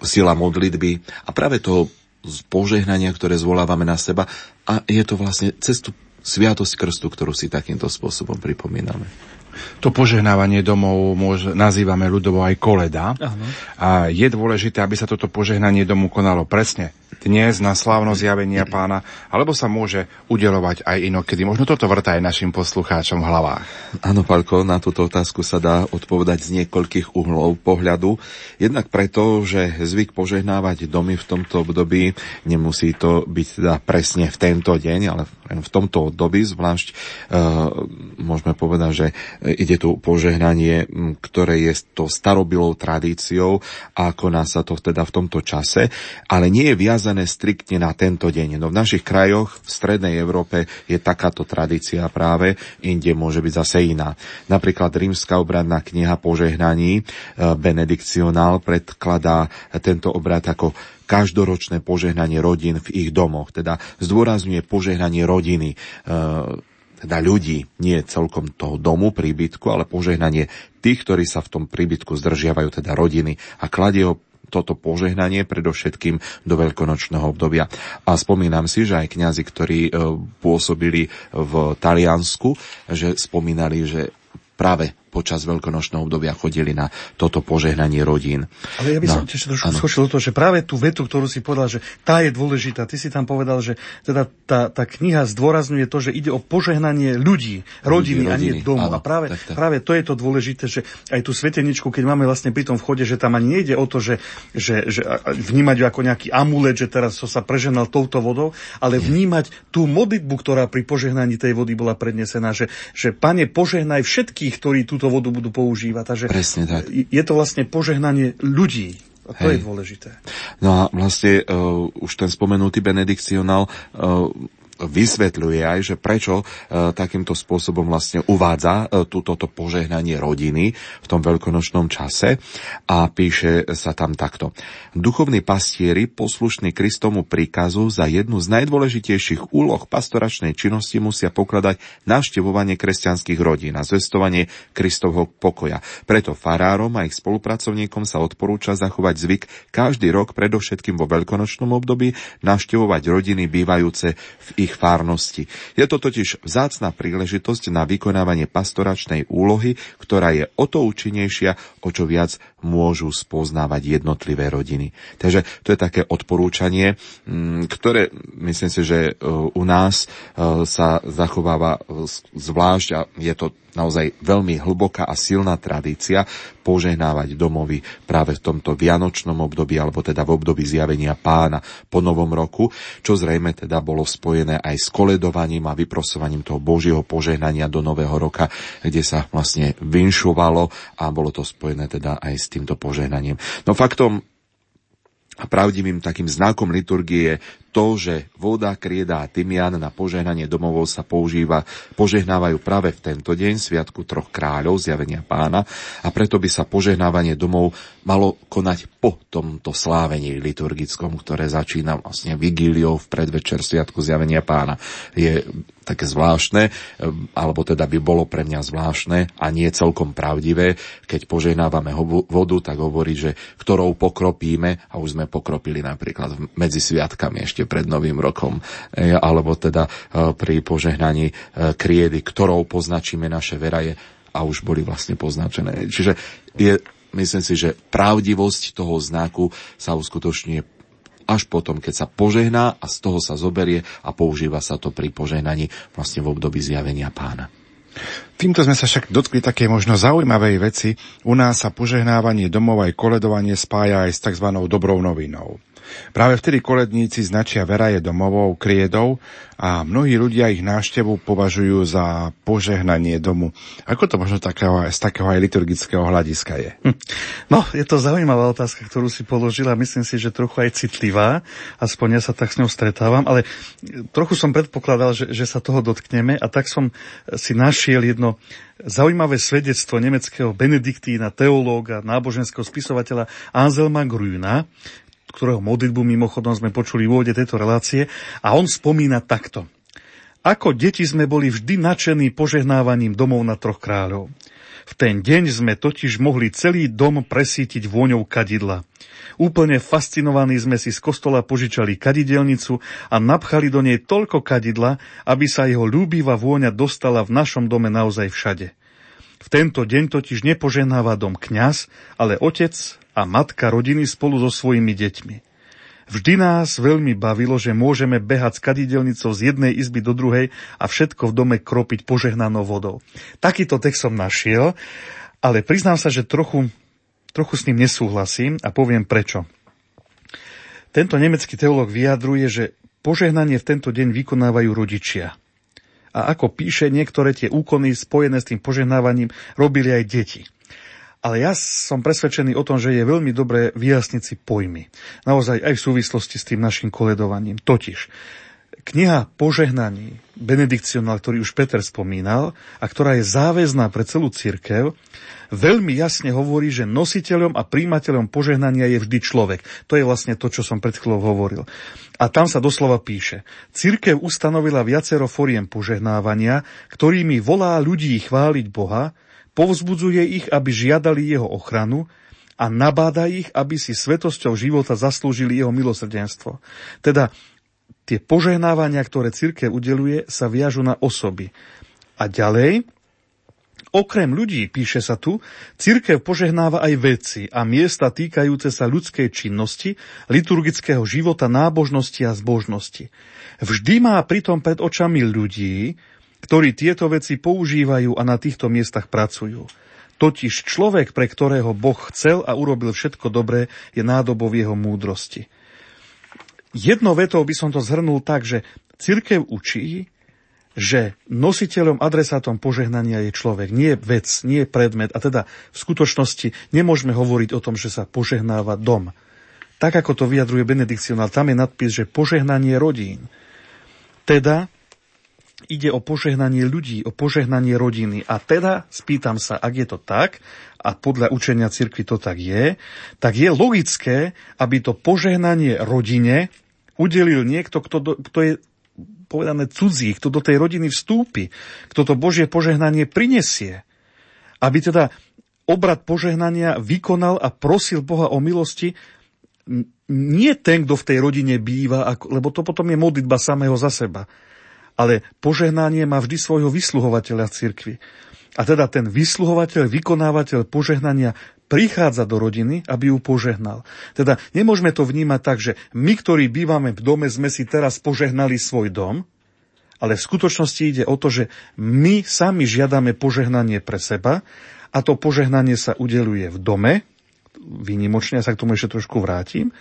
S3: sila modlitby a práve to požehnania, ktoré zvolávame na seba a je to vlastne cestu sviatosť krstu, ktorú si takýmto spôsobom pripomíname.
S1: To požehnávanie domov môže, nazývame ľudovo aj koleda. Aha. A je dôležité, aby sa toto požehnanie domu konalo presne dnes na slávnosť zjavenia pána, alebo sa môže udelovať aj inokedy. Možno toto vrta aj našim poslucháčom v hlavách.
S3: Áno, Palko, na túto otázku sa dá odpovedať z niekoľkých uhlov pohľadu. Jednak preto, že zvyk požehnávať domy v tomto období nemusí to byť teda presne v tento deň, ale v tomto období zvlášť e, môžeme povedať, že ide tu požehnanie, ktoré je to starobilou tradíciou a koná sa to teda v tomto čase, ale nie je viazané striktne na tento deň. No v našich krajoch v strednej Európe je takáto tradícia práve, inde môže byť zase iná. Napríklad rímska obradná kniha požehnaní e, Benedikcionál predkladá tento obrad ako každoročné požehnanie rodín v ich domoch. Teda zdôrazňuje požehnanie rodiny, e, teda ľudí, nie celkom toho domu, príbytku, ale požehnanie tých, ktorí sa v tom príbytku zdržiavajú, teda rodiny a kladie ho toto požehnanie predovšetkým do veľkonočného obdobia. A spomínam si, že aj kňazi, ktorí e, pôsobili v Taliansku, že spomínali, že práve počas veľkonočného obdobia chodili na toto požehnanie rodín.
S2: Ale ja by som no, tiež trošku skočil do toho, že práve tú vetu, ktorú si povedal, že tá je dôležitá. Ty si tam povedal, že teda tá, tá kniha zdôrazňuje to, že ide o požehnanie ľudí, rodiny, ľudí, a nie domu. Áno, a práve, tak, tak. práve to je to dôležité, že aj tú sveteničku, keď máme vlastne pri tom vchode, že tam ani nejde o to, že, že, že vnímať ju ako nejaký amulet, že teraz som sa preženal touto vodou, ale vnímať tú modlitbu, ktorá pri požehnaní tej vody bola prednesená, že, že pane, požehnaj všetkých, ktorí túto túto vodu budú používať. Takže
S3: Presne tak.
S2: Je to vlastne požehnanie ľudí. A to Hej. je dôležité.
S3: No a vlastne uh, už ten spomenutý benedikcionál uh, vysvetľuje aj, že prečo e, takýmto spôsobom vlastne uvádza e, túto požehnanie rodiny v tom veľkonočnom čase a píše sa tam takto. Duchovní pastieri, poslušní Kristomu príkazu za jednu z najdôležitejších úloh pastoračnej činnosti musia pokladať navštevovanie kresťanských rodín a zvestovanie Kristovho pokoja. Preto farárom a ich spolupracovníkom sa odporúča zachovať zvyk každý rok, predovšetkým vo veľkonočnom období, navštevovať rodiny bývajúce v ich ich fárnosti. Je to totiž vzácna príležitosť na vykonávanie pastoračnej úlohy, ktorá je o to účinnejšia, o čo viac môžu spoznávať jednotlivé rodiny. Takže to je také odporúčanie, mm, ktoré myslím si, že e, u nás e, sa zachováva zvlášť a je to naozaj veľmi hlboká a silná tradícia požehnávať domovy práve v tomto vianočnom období, alebo teda v období zjavenia pána po novom roku, čo zrejme teda bolo spojené aj s koledovaním a vyprosovaním toho Božieho požehnania do nového roka, kde sa vlastne vinšovalo a bolo to spojené teda aj s týmto požehnaním. No faktom a pravdivým takým znakom liturgie je to, že voda, krieda a tymian na požehnanie domovov sa používa, požehnávajú práve v tento deň, Sviatku troch kráľov, zjavenia pána, a preto by sa požehnávanie domov malo konať po tomto slávení liturgickom, ktoré začína vlastne vigíliou v predvečer Sviatku zjavenia pána. Je také zvláštne, alebo teda by bolo pre mňa zvláštne a nie celkom pravdivé, keď požehnávame vodu, tak hovorí, že ktorou pokropíme, a už sme pokropili napríklad medzi sviatkami ešte ešte pred Novým rokom, e, alebo teda e, pri požehnaní e, kriedy, ktorou poznačíme naše veraje a už boli vlastne poznačené. Čiže je, myslím si, že pravdivosť toho znaku sa uskutočňuje až potom, keď sa požehná a z toho sa zoberie a používa sa to pri požehnaní vlastne v období zjavenia pána.
S1: Týmto sme sa však dotkli také možno zaujímavej veci. U nás sa požehnávanie domov aj koledovanie spája aj s tzv. dobrou novinou. Práve vtedy koledníci značia veraje domovou, kriedou a mnohí ľudia ich návštevu považujú za požehnanie domu. Ako to možno takého, z takého aj liturgického hľadiska je? Hm.
S2: No, je to zaujímavá otázka, ktorú si položila. Myslím si, že trochu aj citlivá. Aspoň ja sa tak s ňou stretávam. Ale trochu som predpokladal, že, že sa toho dotkneme a tak som si našiel jedno zaujímavé svedectvo nemeckého benediktína, teológa, náboženského spisovateľa Anselma Grüna, ktorého modlitbu mimochodom sme počuli v úvode tejto relácie a on spomína takto. Ako deti sme boli vždy nadšení požehnávaním domov na troch kráľov. V ten deň sme totiž mohli celý dom presítiť vôňou kadidla. Úplne fascinovaní sme si z kostola požičali kadidelnicu a napchali do nej toľko kadidla, aby sa jeho ľúbivá vôňa dostala v našom dome naozaj všade. V tento deň totiž nepoženáva dom kňaz, ale otec a matka rodiny spolu so svojimi deťmi. Vždy nás veľmi bavilo, že môžeme behať s kadidelnicou z jednej izby do druhej a všetko v dome kropiť požehnanou vodou. Takýto text som našiel, ale priznám sa, že trochu, trochu s ním nesúhlasím a poviem prečo. Tento nemecký teológ vyjadruje, že požehnanie v tento deň vykonávajú rodičia. A ako píše, niektoré tie úkony spojené s tým požehnávaním robili aj deti. Ale ja som presvedčený o tom, že je veľmi dobré vyjasniť si pojmy. Naozaj aj v súvislosti s tým našim koledovaním. Totiž, kniha Požehnaní, benedikcionál, ktorý už Peter spomínal a ktorá je záväzná pre celú církev, veľmi jasne hovorí, že nositeľom a príjimateľom požehnania je vždy človek. To je vlastne to, čo som pred chvíľou hovoril. A tam sa doslova píše. Církev ustanovila viacero foriem požehnávania, ktorými volá ľudí chváliť Boha, povzbudzuje ich, aby žiadali jeho ochranu a nabáda ich, aby si svetosťou života zaslúžili jeho milosrdenstvo. Teda tie požehnávania, ktoré církev udeluje, sa viažu na osoby. A ďalej, Okrem ľudí, píše sa tu, cirkev požehnáva aj veci a miesta týkajúce sa ľudskej činnosti, liturgického života, nábožnosti a zbožnosti. Vždy má pritom pred očami ľudí, ktorí tieto veci používajú a na týchto miestach pracujú. Totiž človek, pre ktorého Boh chcel a urobil všetko dobré, je nádobou jeho múdrosti. Jednou vetou by som to zhrnul tak, že cirkev učí, že nositeľom, adresátom požehnania je človek, nie vec, nie predmet. A teda v skutočnosti nemôžeme hovoriť o tom, že sa požehnáva dom. Tak ako to vyjadruje Benedikcionál, tam je nadpis, že požehnanie rodín. Teda ide o požehnanie ľudí, o požehnanie rodiny. A teda spýtam sa, ak je to tak, a podľa učenia cirkvi to tak je, tak je logické, aby to požehnanie rodine udelil niekto, kto, do, kto je povedané cudzí, kto do tej rodiny vstúpi, kto to Božie požehnanie prinesie. Aby teda obrad požehnania vykonal a prosil Boha o milosti nie ten, kto v tej rodine býva, lebo to potom je modlitba samého za seba, ale požehnanie má vždy svojho vysluhovateľa cirkvi. A teda ten vysluhovateľ, vykonávateľ požehnania prichádza do rodiny, aby ju požehnal. Teda nemôžeme to vnímať tak, že my, ktorí bývame v dome, sme si teraz požehnali svoj dom, ale v skutočnosti ide o to, že my sami žiadame požehnanie pre seba a to požehnanie sa udeluje v dome, výnimočne, ja sa k tomu ešte trošku vrátim,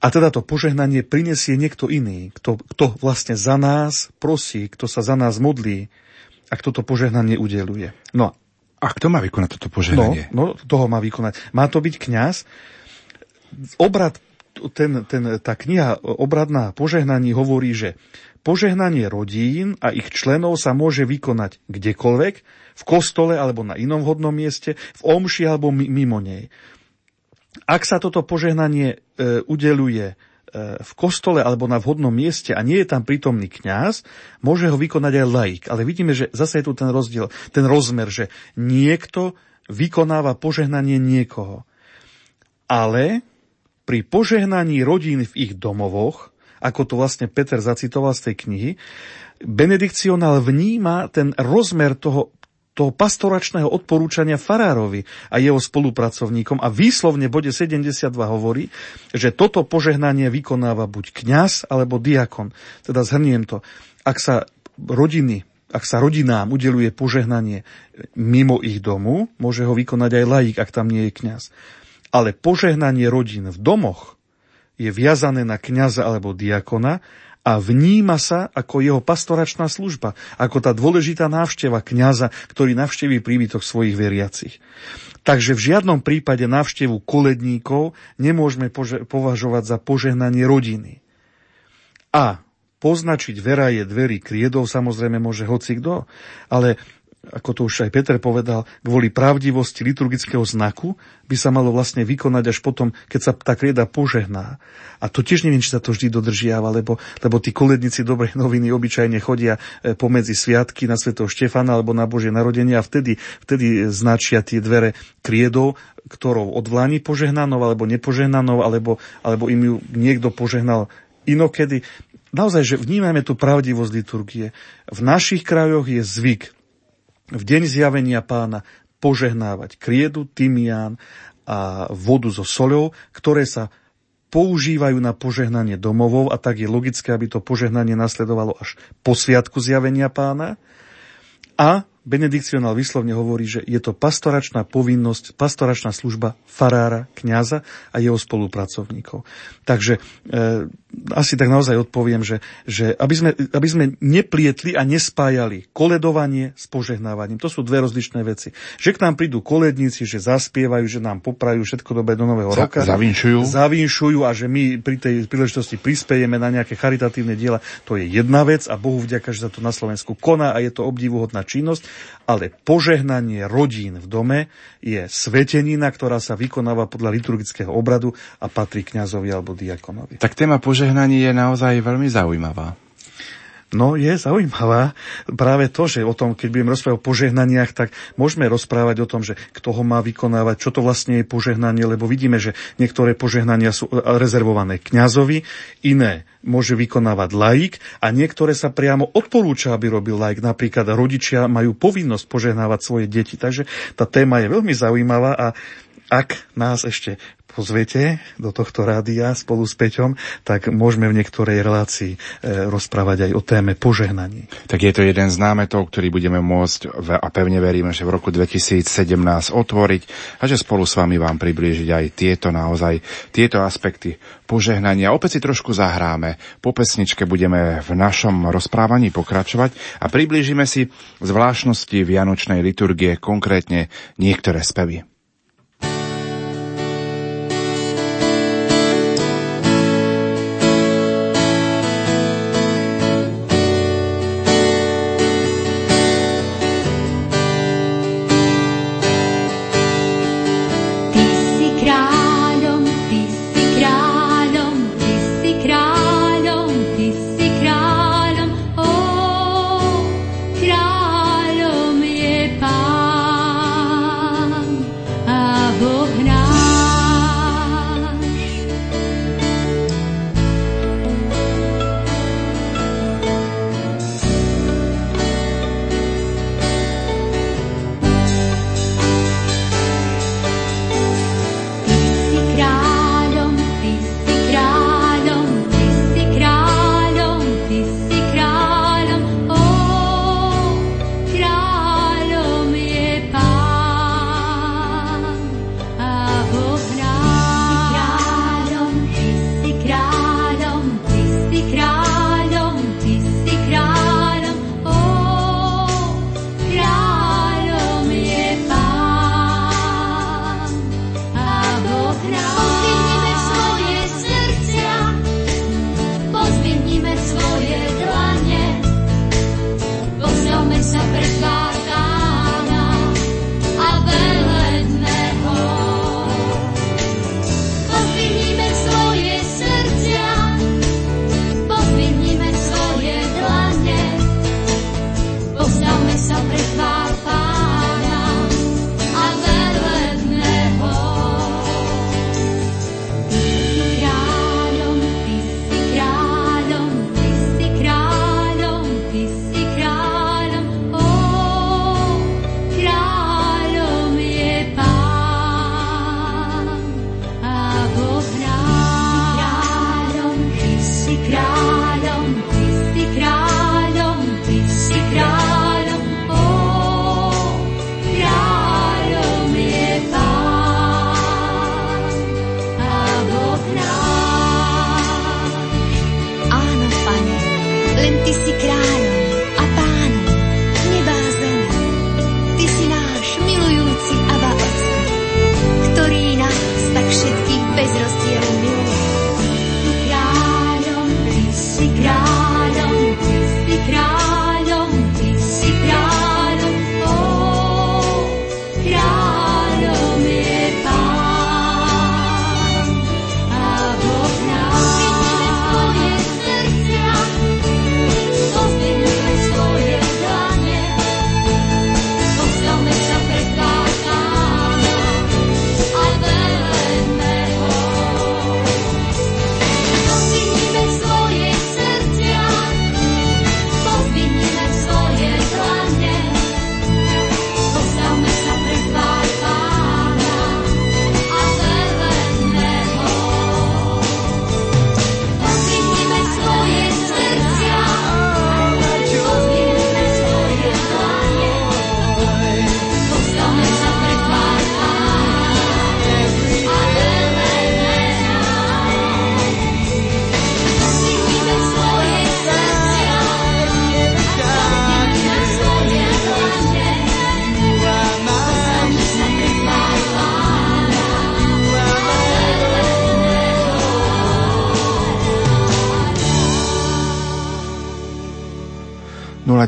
S2: a teda to požehnanie prinesie niekto iný, kto, kto vlastne za nás prosí, kto sa za nás modlí a kto to požehnanie udeluje. No
S1: a kto má vykonať toto požehnanie?
S2: No, no toho má vykonať. Má to byť kňaz. Obrad, ten, ten, tá kniha obradná požehnaní hovorí, že požehnanie rodín a ich členov sa môže vykonať kdekoľvek, v kostole alebo na inom vhodnom mieste, v omši alebo mimo nej. Ak sa toto požehnanie e, udeluje e, v kostole alebo na vhodnom mieste a nie je tam prítomný kňaz, môže ho vykonať aj laik. Ale vidíme, že zase je tu ten rozdiel, ten rozmer, že niekto vykonáva požehnanie niekoho. Ale pri požehnaní rodín v ich domovoch, ako to vlastne Peter zacitoval z tej knihy, benedikcionál vníma ten rozmer toho toho pastoračného odporúčania farárovi a jeho spolupracovníkom a výslovne v bode 72 hovorí, že toto požehnanie vykonáva buď kňaz alebo diakon. Teda zhrniem to. Ak sa rodiny ak sa rodinám udeluje požehnanie mimo ich domu, môže ho vykonať aj laik, ak tam nie je kňaz. Ale požehnanie rodín v domoch je viazané na kňaza alebo diakona a vníma sa ako jeho pastoračná služba, ako tá dôležitá návšteva kňaza, ktorý navšteví príbytok svojich veriacich. Takže v žiadnom prípade návštevu koledníkov nemôžeme považovať za požehnanie rodiny. A poznačiť vera je dverí kriedov samozrejme môže hoci kto, ale ako to už aj Peter povedal, kvôli pravdivosti liturgického znaku by sa malo vlastne vykonať až potom, keď sa tá krieda požehná. A to tiež neviem, či sa to vždy dodržiava, lebo, lebo tí koledníci dobrej noviny obyčajne chodia e, pomedzi sviatky na Svetého Štefana alebo na Božie narodenie a vtedy, vtedy značia tie dvere kriedou, ktorou odvláni požehnanou alebo nepožehnanou, alebo, alebo im ju niekto požehnal inokedy. Naozaj, že vnímame tú pravdivosť liturgie. V našich krajoch je zvyk v deň zjavenia pána požehnávať kriedu, tymián a vodu so soľou, ktoré sa používajú na požehnanie domovov a tak je logické, aby to požehnanie nasledovalo až po sviatku zjavenia pána. A benedikcionál vyslovne hovorí, že je to pastoračná povinnosť, pastoračná služba farára, kňaza a jeho spolupracovníkov. Takže e, asi tak naozaj odpoviem, že, že aby, sme, aby sme neplietli a nespájali koledovanie s požehnávaním. To sú dve rozličné veci. Že k nám prídu koledníci, že zaspievajú, že nám poprajú všetko dobré do nového Za, roka.
S1: Zavinšujú.
S2: Zavinšujú a že my pri tej príležitosti prispejeme na nejaké charitatívne diela. To je jedna vec a Bohu vďaka, že sa to na Slovensku koná a je to obdivuhodná činnosť. Ale požehnanie rodín v dome je svetenina, ktorá sa vykonáva podľa liturgického obradu a patrí kňazovi alebo diakonovi.
S1: Tak téma požehnania požehnaní je naozaj veľmi zaujímavá.
S2: No, je zaujímavá práve to, že o tom, keď budeme rozprávať o požehnaniach, tak môžeme rozprávať o tom, že kto ho má vykonávať, čo to vlastne je požehnanie, lebo vidíme, že niektoré požehnania sú rezervované kňazovi, iné môže vykonávať laik a niektoré sa priamo odporúča, aby robil laik. Napríklad rodičia majú povinnosť požehnávať svoje deti. Takže tá téma je veľmi zaujímavá a ak nás ešte pozvete do tohto rádia spolu s Peťom, tak môžeme v niektorej relácii e, rozprávať aj o téme požehnaní.
S1: Tak je to jeden z námetov, ktorý budeme môcť a pevne veríme, že v roku 2017 otvoriť a že spolu s vami vám priblížiť aj tieto naozaj, tieto aspekty požehnania. Opäť si trošku zahráme. Po pesničke budeme v našom rozprávaní pokračovať a priblížime si zvláštnosti Vianočnej liturgie, konkrétne niektoré spevy.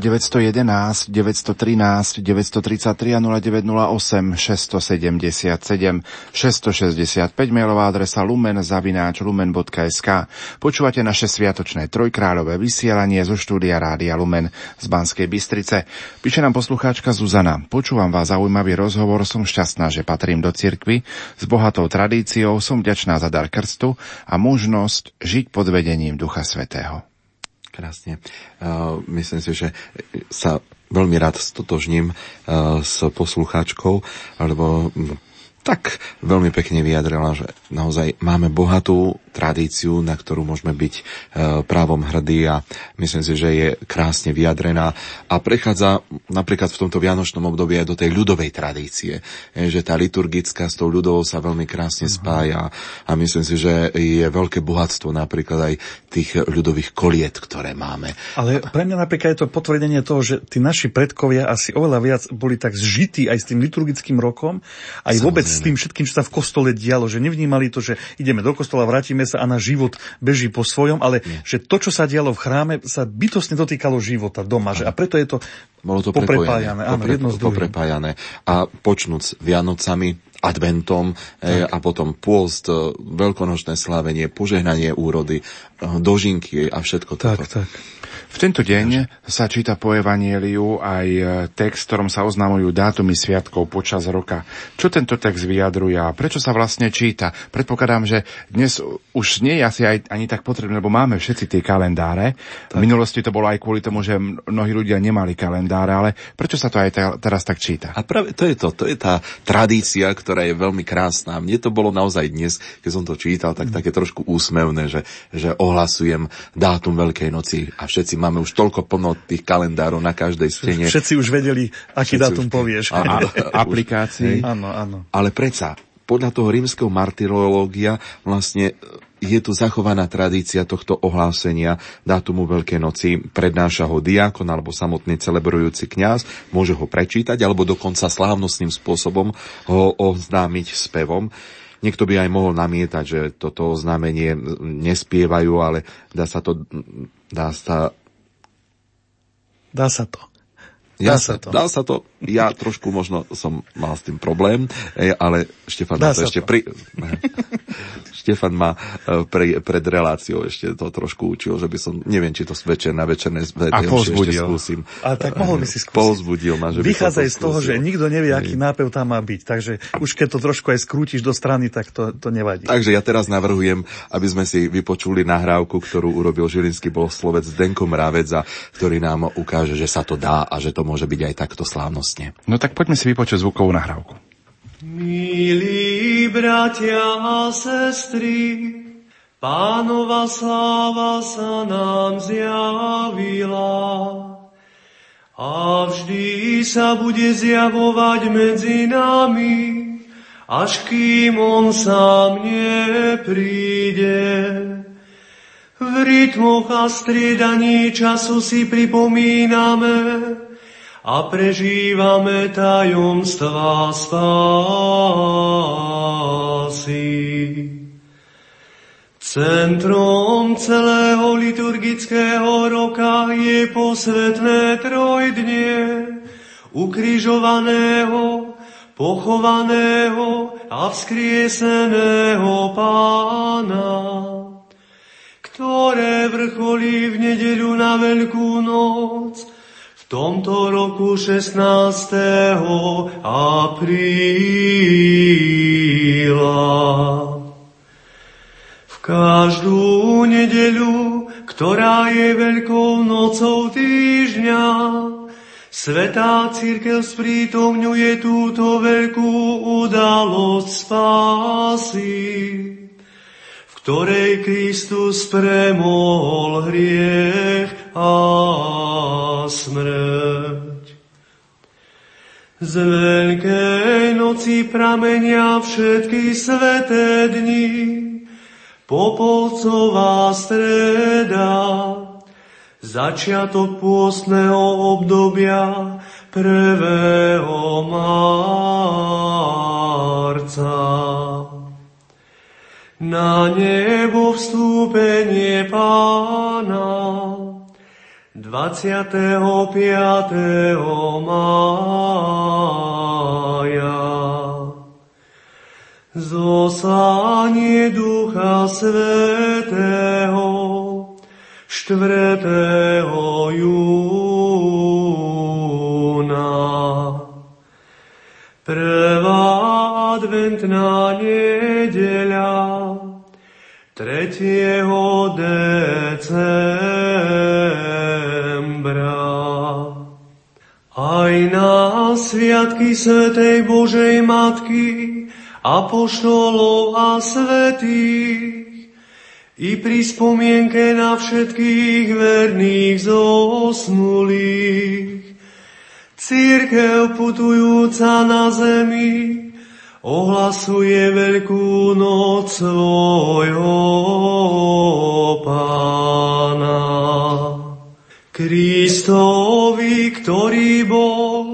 S1: 0911 913 933 a 0908 677 665 mailová adresa lumen zavináč lumen.sk Počúvate naše sviatočné trojkráľové vysielanie zo štúdia Rádia Lumen z Banskej Bystrice. Píše nám poslucháčka Zuzana. Počúvam vás zaujímavý rozhovor, som šťastná, že patrím do cirkvy. S bohatou tradíciou som vďačná za dar krstu a možnosť žiť pod vedením Ducha Svetého.
S3: Krásne. Uh, myslím si, že sa veľmi rád stotožním uh, s poslucháčkou, alebo tak veľmi pekne vyjadrila, že naozaj máme bohatú tradíciu, na ktorú môžeme byť e, právom hrdí a myslím si, že je krásne vyjadrená a prechádza napríklad v tomto vianočnom období aj do tej ľudovej tradície, že tá liturgická s tou ľudovou sa veľmi krásne mhm. spája a myslím si, že je veľké bohatstvo napríklad aj tých ľudových koliet, ktoré máme.
S2: Ale pre mňa napríklad je to potvrdenie toho, že tí naši predkovia asi oveľa viac boli tak zžití aj s tým liturgickým rokom, aj Samozrejme. vôbec s tým všetkým, čo sa v kostole dialo, že nevnímali to, že ideme do kostola, vrátime sa a náš život beží po svojom, ale Nie. že to, čo sa dialo v chráme, sa bytostne dotýkalo života doma. Že, a preto je to
S3: bolo to poprepájané. Áno, popre, jedno z poprepájané. A počnúc Vianocami, adventom e, a potom pôst, e, veľkonočné slávenie, požehnanie úrody, e, dožinky a všetko
S2: tak, toto. Tak.
S1: V tento deň sa číta po Evanieliu aj e, text, ktorom sa oznamujú dátumy sviatkov počas roka. Čo tento text vyjadruje a prečo sa vlastne číta? Predpokladám, že dnes už nie je asi aj, ani tak potrebné, lebo máme všetci tie kalendáre. Tak. V minulosti to bolo aj kvôli tomu, že mnohí ľudia nemali kalendáre, ale prečo sa to aj teraz tak číta?
S3: A práve to je to, to je tá tradícia, ktorá je veľmi krásna. Mne to bolo naozaj dnes, keď som to čítal, tak mm. také trošku úsmevné, že, že ohlasujem dátum Veľkej noci a všetci máme už toľko plno tých kalendárov na každej stene.
S2: Všetci už vedeli, aký Všetci dátum už... povieš. A, a, *laughs*
S1: aplikácií.
S2: Áno, áno.
S3: Ale predsa, podľa toho rímskeho martyrológia vlastne je tu zachovaná tradícia tohto ohlásenia dátumu Veľkej noci. Prednáša ho diakon alebo samotný celebrujúci kňaz, môže ho prečítať alebo dokonca slávnostným spôsobom ho oznámiť spevom. Niekto by aj mohol namietať, že toto oznámenie nespievajú, ale dá sa to, dá sa
S2: Dá sa to.
S3: Dá, sa to. Dá sa to. Ja trošku možno som mal s tým problém, ale Štefan dá to ešte to. pri... *laughs* Štefan ma e, pre, pred reláciou ešte to trošku učil, že by som, neviem, či to večer na večerné
S1: a ešte
S2: skúsim. A tak mohol by si skúsiť.
S3: Povzbudil ma, že
S2: Vychádzaj z toho, že nikto nevie, aký nápev tam má byť. Takže už keď to trošku aj skrútiš do strany, tak to, to nevadí.
S3: Takže ja teraz navrhujem, aby sme si vypočuli nahrávku, ktorú urobil žilinský bohoslovec Zdenko Mravec, ktorý nám ukáže, že sa to dá a že to môže byť aj takto slávnostne.
S1: No tak poďme si vypočuť zvukovú nahrávku.
S7: Milí bratia a sestry, Pánova sláva sa nám zjavila a vždy sa bude zjavovať medzi nami, až kým on sám nepríde. V rytmoch a striedaní času si pripomíname, a prežívame tajomstva spásy. Centrom celého liturgického roka je posvetné trojdnie ukrižovaného, pochovaného a vzkrieseného pána, ktoré vrcholí v nedeľu na Veľkú noc tomto roku 16. apríla. V každú nedeľu, ktorá je veľkou nocou týždňa, Svetá církev sprítomňuje túto veľkú udalosť spásy, v ktorej Kristus premohol hriech a smrť. Z veľkej noci pramenia všetky sveté dni, Popolcová streda, začiatok pôstneho obdobia prvého marca. Na nebo vstúpenie pána, 25. mája. Zosanie Ducha Svetého 4. júna. Prvá adventná nedeľa 3. decembra. Na sviatky Svetej Božej Matky apoštolov a svetých, i pri spomienke na všetkých verných zosnulých. Církev putujúca na zemi ohlasuje veľkú noc svojho pána. Kristovi, ktorý bol,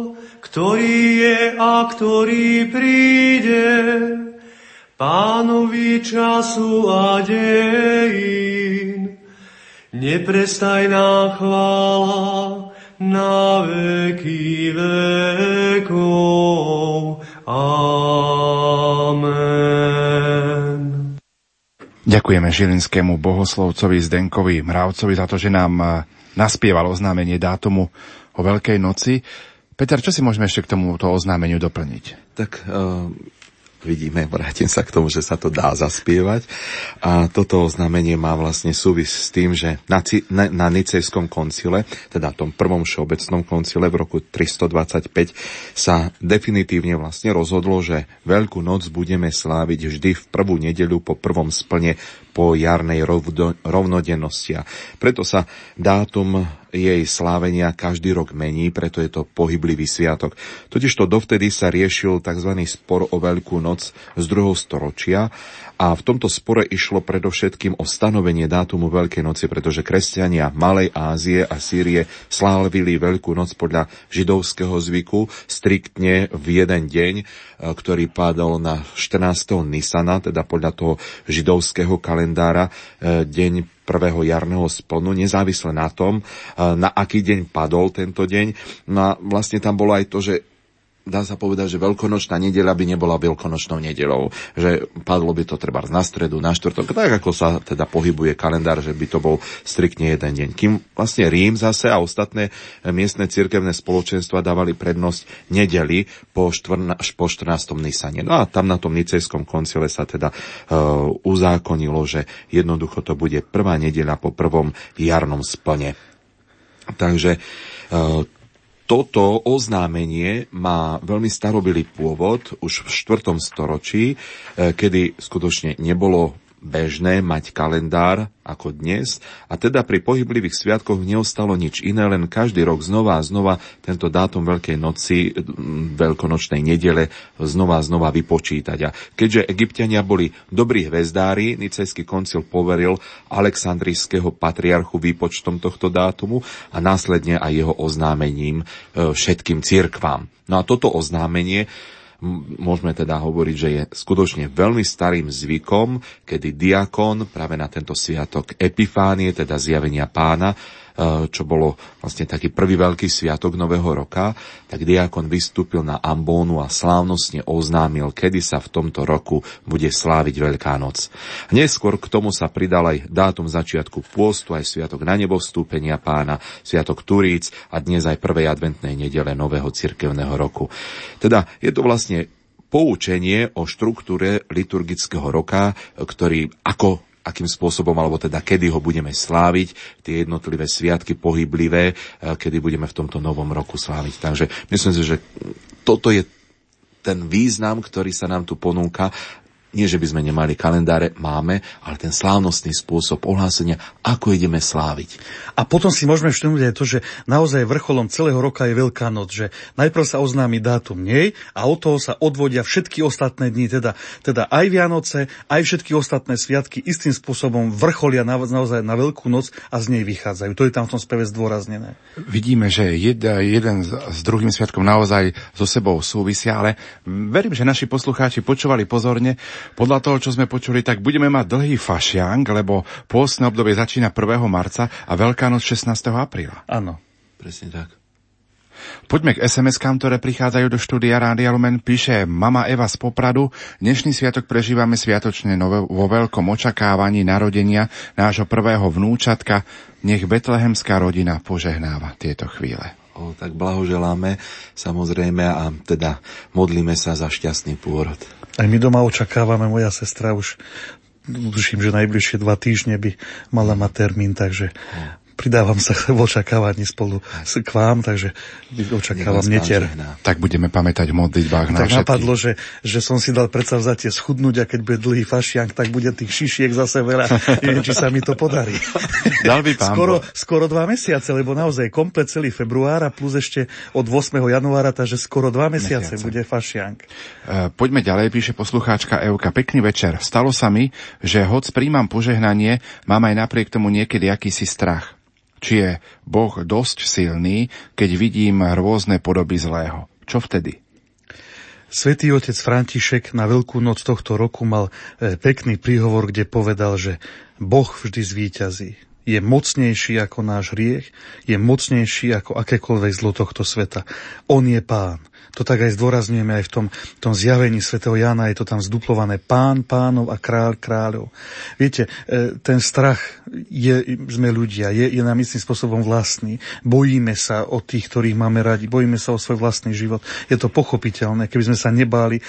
S7: ktorý je a ktorý príde, pánovi času a dejín, neprestajná chvála na veky vekov. Amen.
S1: Ďakujeme žilinskému bohoslovcovi Zdenkovi Mravcovi za to, že nám eh, naspieval oznámenie dátumu o Veľkej noci. Peter, čo si môžeme ešte k tomuto oznámeniu doplniť?
S3: Tak uh, vidíme, vrátim sa k tomu, že sa to dá zaspievať. A toto oznámenie má vlastne súvis s tým, že na, na, na Nicejskom koncile, teda tom prvom všeobecnom koncile v roku 325 sa definitívne vlastne rozhodlo, že Veľkú noc budeme sláviť vždy v prvú nedeľu po prvom splne po jarnej rovnodennosti. A preto sa dátum jej slávenia každý rok mení, preto je to pohyblivý sviatok. Totižto dovtedy sa riešil tzv. spor o Veľkú noc z druhého storočia a v tomto spore išlo predovšetkým o stanovenie dátumu Veľkej noci, pretože kresťania Malej Ázie a Sýrie slávili Veľkú noc podľa židovského zvyku striktne v jeden deň, e, ktorý padol na 14. Nisana, teda podľa toho židovského kalendára, e, deň prvého jarného splnu, nezávisle na tom, e, na aký deň padol tento deň. No a vlastne tam bolo aj to, že dá sa povedať, že veľkonočná nedeľa by nebola veľkonočnou nedelou. Že padlo by to treba na stredu, na štvrtok, tak ako sa teda pohybuje kalendár, že by to bol striktne jeden deň. Kým vlastne Rím zase a ostatné miestne cirkevné spoločenstva dávali prednosť nedeli po, štvrna, po 14. Nisane. No a tam na tom nicejskom koncile sa teda uh, uzákonilo, že jednoducho to bude prvá nedeľa po prvom jarnom splne. Takže uh, toto oznámenie má veľmi starobilý pôvod už v 4. storočí, e, kedy skutočne nebolo bežné mať kalendár ako dnes a teda pri pohyblivých sviatkoch neostalo nič iné, len každý rok znova a znova tento dátum Veľkej noci, veľkonočnej nedele znova a znova vypočítať. A keďže egyptiania boli dobrí hvezdári, Nicejský koncil poveril aleksandrijského patriarchu výpočtom tohto dátumu a následne aj jeho oznámením e, všetkým cirkvám. No a toto oznámenie môžeme teda hovoriť, že je skutočne veľmi starým zvykom, kedy diakon práve na tento sviatok Epifánie, teda zjavenia pána, čo bolo vlastne taký prvý veľký sviatok Nového roka, tak diakon vystúpil na ambónu a slávnostne oznámil, kedy sa v tomto roku bude sláviť Veľká noc. Neskôr k tomu sa pridal aj dátum začiatku pôstu, aj sviatok na nebo vstúpenia pána, sviatok Turíc a dnes aj prvej adventnej nedele Nového cirkevného roku. Teda je to vlastne poučenie o štruktúre liturgického roka, ktorý ako akým spôsobom, alebo teda kedy ho budeme sláviť, tie jednotlivé sviatky pohyblivé, eh, kedy budeme v tomto novom roku sláviť. Takže myslím si, že toto je ten význam, ktorý sa nám tu ponúka nie, že by sme nemali kalendáre, máme, ale ten slávnostný spôsob ohlásenia, ako ideme sláviť.
S2: A potom si môžeme všimnúť aj to, že naozaj vrcholom celého roka je Veľká noc, že najprv sa oznámi dátum nej a od toho sa odvodia všetky ostatné dni, teda, teda aj Vianoce, aj všetky ostatné sviatky istým spôsobom vrcholia na, naozaj na Veľkú noc a z nej vychádzajú. To je tam v tom speve zdôraznené.
S1: Vidíme, že jed, jeden s druhým sviatkom naozaj so sebou súvisia, ale verím, že naši poslucháči počúvali pozorne, Podľa toho, čo sme počuli, tak budeme mať dlhý fašiang, lebo pôstne obdobie začína 1. marca a Veľká noc 16. apríla.
S2: Áno.
S3: Presne tak.
S1: Poďme k SMS-kám, ktoré prichádzajú do štúdia Rádia Lumen. Píše mama Eva z Popradu. Dnešný sviatok prežívame sviatočne vo veľkom očakávaní narodenia nášho prvého vnúčatka. Nech betlehemská rodina požehnáva tieto chvíle.
S3: O, tak blahoželáme samozrejme a teda modlíme sa za šťastný pôrod.
S2: Aj my doma očakávame, moja sestra už tuším, že najbližšie dva týždne by mala mať termín, takže pridávam sa *laughs* v očakávaní spolu s k vám, takže očakávam netier.
S1: Tak budeme pamätať v modlitbách
S2: na Tak napadlo, že, že som si dal predsa vzatie schudnúť a keď bude dlhý fašiank, tak bude tých šišiek zase veľa. *laughs* Neviem, či sa mi to podarí.
S1: Dal by *laughs* pán
S2: skoro, skoro dva mesiace, lebo naozaj komplet celý február a plus ešte od 8. januára, takže skoro dva mesiace, mesiace. bude fašiank.
S1: E, poďme ďalej, píše poslucháčka Euka. Pekný večer. Stalo sa mi, že hoď príjmam požehnanie, mám aj napriek tomu niekedy akýsi strach či je Boh dosť silný, keď vidím rôzne podoby zlého. Čo vtedy?
S2: Svetý otec František na Veľkú noc tohto roku mal e, pekný príhovor, kde povedal, že Boh vždy zvíťazí. Je mocnejší ako náš hriech, je mocnejší ako akékoľvek zlo tohto sveta. On je pán. To tak aj zdôrazňujeme aj v tom, tom zjavení svätého Jana, je to tam zduplované pán pánov a kráľ kráľov. Viete, e, ten strach je, sme ľudia, je, je nám istým spôsobom vlastný. Bojíme sa o tých, ktorých máme radi, bojíme sa o svoj vlastný život. Je to pochopiteľné, keby sme sa nebáli, e,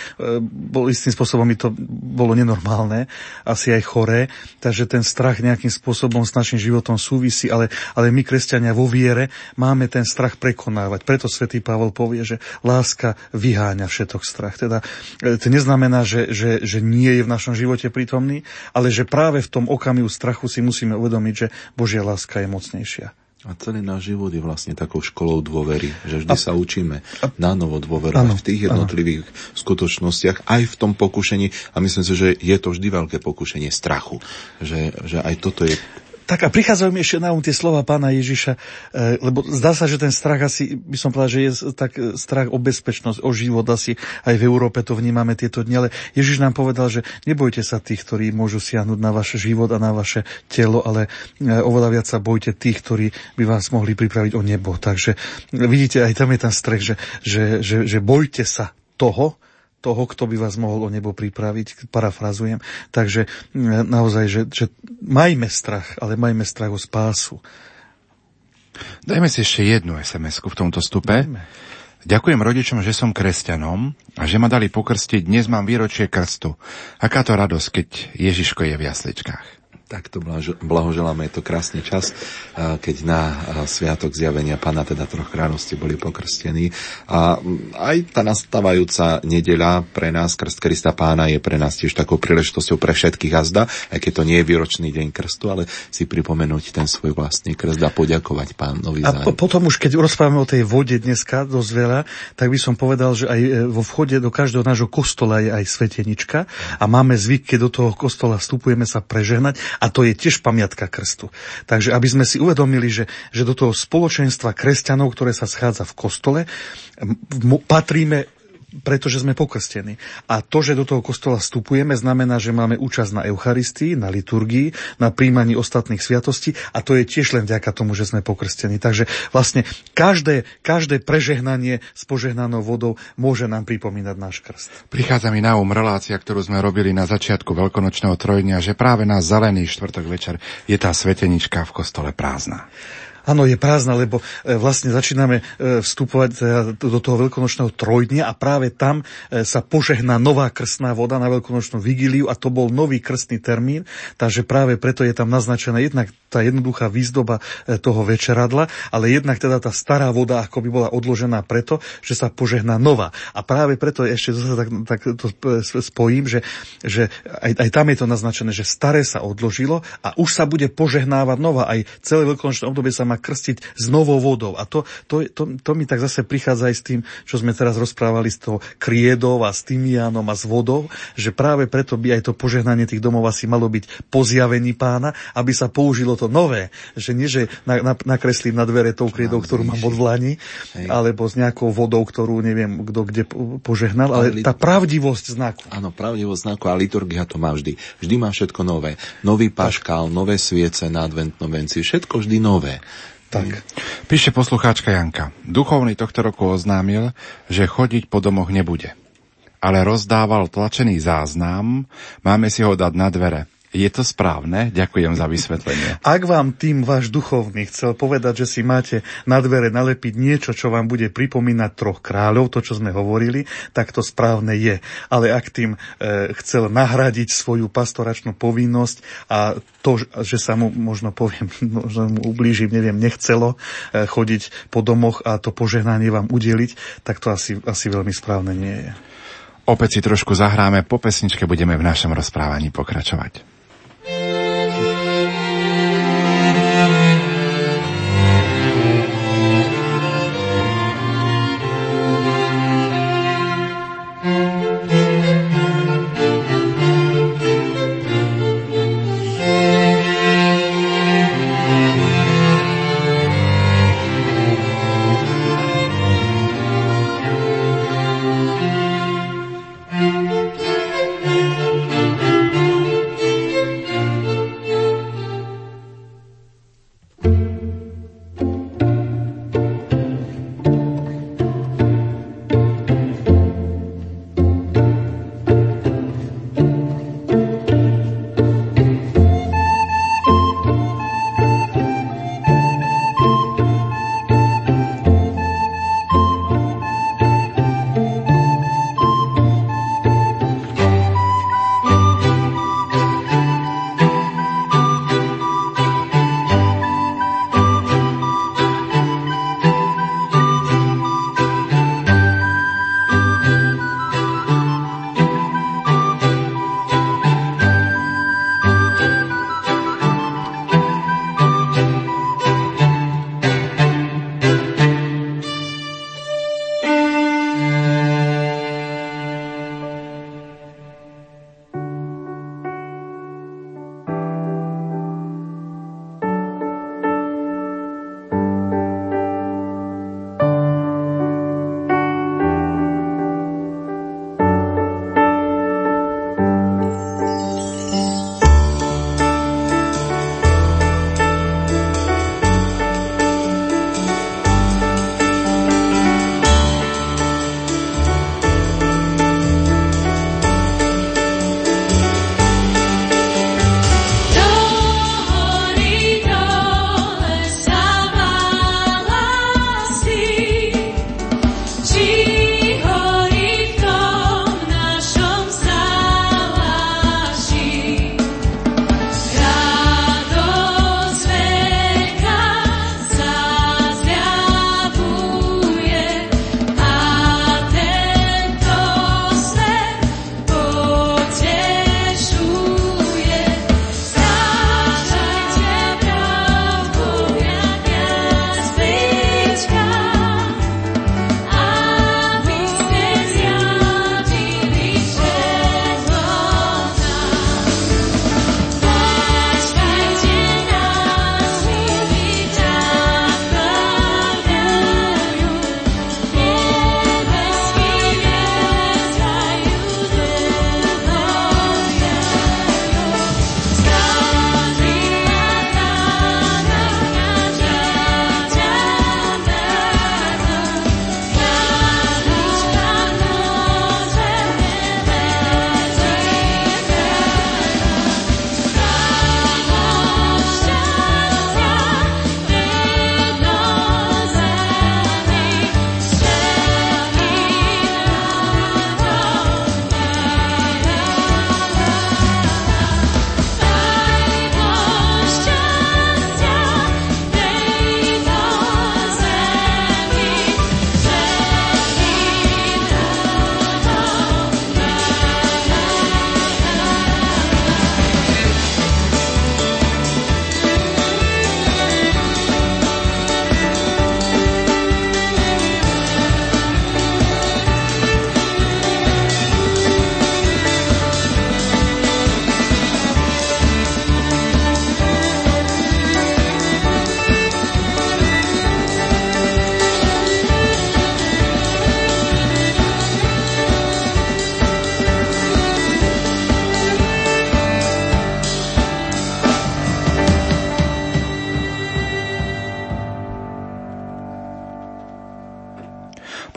S2: bol istým spôsobom mi to bolo nenormálne, asi aj choré, takže ten strach nejakým spôsobom s našim životom súvisí, ale, ale my, kresťania, vo viere máme ten strach prekonávať. Preto svätý Pavol povie, že láska láska vyháňa všetok strach. Teda e, to neznamená, že, že, že nie je v našom živote prítomný, ale že práve v tom okamihu strachu si musíme uvedomiť, že Božia láska je mocnejšia.
S3: A celý náš život je vlastne takou školou dôvery, že vždy a, sa učíme na novo dôverovať v tých jednotlivých ano. skutočnostiach, aj v tom pokušení. A myslím si, že je to vždy veľké pokušenie strachu. Že, že aj toto je
S2: tak a prichádzajú mi ešte na um tie slova pána Ježiša, e, lebo zdá sa, že ten strach asi, by som povedal, že je tak e, strach o bezpečnosť, o život asi aj v Európe to vnímame tieto dni, ale Ježiš nám povedal, že nebojte sa tých, ktorí môžu siahnuť na váš život a na vaše telo, ale e, oveľa viac sa bojte tých, ktorí by vás mohli pripraviť o nebo. Takže vidíte, aj tam je ten strach, že, že, že, že bojte sa toho, toho, kto by vás mohol o nebo pripraviť, parafrazujem. Takže naozaj, že, že majme strach, ale majme strach o spásu.
S1: Dajme si ešte jednu sms v tomto stupe. Dajme. Ďakujem rodičom, že som kresťanom a že ma dali pokrstiť. Dnes mám výročie krstu. Aká to radosť, keď Ježiško je v jasličkách.
S3: Tak to blahoželáme, je to krásny čas, keď na Sviatok zjavenia Pana, teda troch kráľovství, boli pokrstení. A aj tá nastávajúca nedeľa pre nás, Krst Krista Pána, je pre nás tiež takou príležitosťou pre všetkých azda, aj keď to nie je výročný deň krstu, ale si pripomenúť ten svoj vlastný krst a poďakovať pánovi
S2: a po, potom už, keď rozprávame o tej vode dneska dosť veľa, tak by som povedal, že aj e, vo vchode do každého nášho kostola je aj svetenička a máme zvyk, keď do toho kostola vstupujeme sa prežehnať a to je tiež pamiatka krstu. Takže aby sme si uvedomili, že, že do toho spoločenstva kresťanov, ktoré sa schádza v kostole, patríme pretože sme pokrstení. A to, že do toho kostola vstupujeme, znamená, že máme účasť na Eucharistii, na liturgii, na príjmaní ostatných sviatostí a to je tiež len vďaka tomu, že sme pokrstení. Takže vlastne každé, každé prežehnanie s požehnanou vodou môže nám pripomínať náš krst.
S1: Prichádza mi na um relácia, ktorú sme robili na začiatku veľkonočného trojdňa, že práve na zelený štvrtok večer je tá svetenička v kostole prázdna.
S2: Áno, je prázdna, lebo e, vlastne začíname e, vstupovať e, do toho veľkonočného trojdnia a práve tam sa požehná nová krstná voda na veľkonočnú vigíliu a to bol nový krstný termín, takže práve preto je tam naznačená jednak tá jednoduchá výzdoba toho večeradla, ale jednak teda tá stará voda ako by bola odložená preto, že sa požehná nová. A práve preto ešte zase tak, tak to spojím, že, že aj, aj tam je to naznačené, že staré sa odložilo a už sa bude požehnávať nová. Aj celé veľkonočné obdobie sa má krstiť s novou vodou. A to, to, to, to mi tak zase prichádza aj s tým, čo sme teraz rozprávali s tou kriedou a s tymianom a s vodou, že práve preto by aj to požehnanie tých domov asi malo byť po zjavení pána, aby sa použilo to nové. Že nie, že na, na, nakreslím na dvere tou kriedou, ktorú mám od vlani, alebo s nejakou vodou, ktorú neviem, kto kde požehnal, ale, ale tá pravdivosť znaku.
S3: Áno, pravdivosť znaku a liturgia to má vždy. Vždy má všetko nové. Nový paškál, nové sviece na adventnom venci, všetko vždy nové.
S1: Tak. Píše poslucháčka Janka. Duchovný tohto roku oznámil, že chodiť po domoch nebude. Ale rozdával tlačený záznam, máme si ho dať na dvere. Je to správne? Ďakujem za vysvetlenie.
S2: Ak vám tým váš duchovný chcel povedať, že si máte na dvere nalepiť niečo, čo vám bude pripomínať troch kráľov, to, čo sme hovorili, tak to správne je. Ale ak tým e, chcel nahradiť svoju pastoračnú povinnosť a to, že sa mu, možno poviem, *laughs* možno mu ublížim, neviem, nechcelo e, chodiť po domoch a to požehnanie vám udeliť, tak to asi, asi veľmi správne nie je.
S1: Opäť si trošku zahráme, po pesničke budeme v našom rozprávaní pokračovať. Thank you.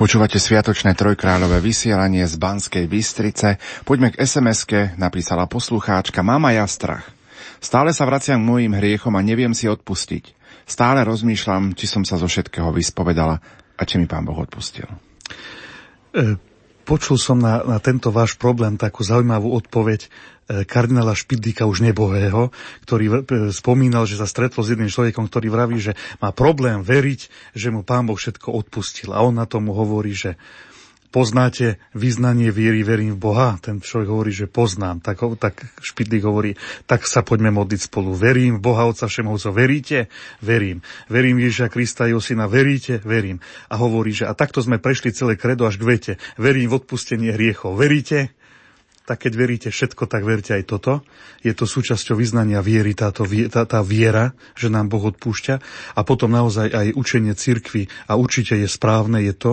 S1: Počúvate sviatočné trojkráľové vysielanie z Banskej Bystrice. Poďme k SMS-ke, napísala poslucháčka Mama ja strach. Stále sa vraciam k mojim hriechom a neviem si odpustiť. Stále rozmýšľam, či som sa zo všetkého vyspovedala a či mi pán Boh odpustil.
S2: E, počul som na, na tento váš problém takú zaujímavú odpoveď E, kardinála Špidlíka už nebohého, ktorý e, spomínal, že sa stretol s jedným človekom, ktorý vraví, že má problém veriť, že mu pán Boh všetko odpustil. A on na tomu hovorí, že poznáte vyznanie viery, verím v Boha? Ten človek hovorí, že poznám. Tak, tak Špidlík hovorí, tak sa poďme modliť spolu. Verím v Boha Otca Všemovco. Veríte? Verím. Verím Ježiša Krista jeho syna. Veríte? Verím. A hovorí, že a takto sme prešli celé kredo až k vete. Verím v odpustenie hriechov. Veríte? tak keď veríte všetko, tak verte aj toto. Je to súčasťou vyznania viery, táto, tá, tá viera, že nám Boh odpúšťa. A potom naozaj aj učenie cirkvy a určite je správne, je to,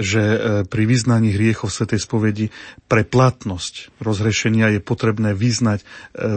S2: že e, pri vyznaní hriechov Svetej spovedi pre platnosť rozhrešenia je potrebné vyznať e,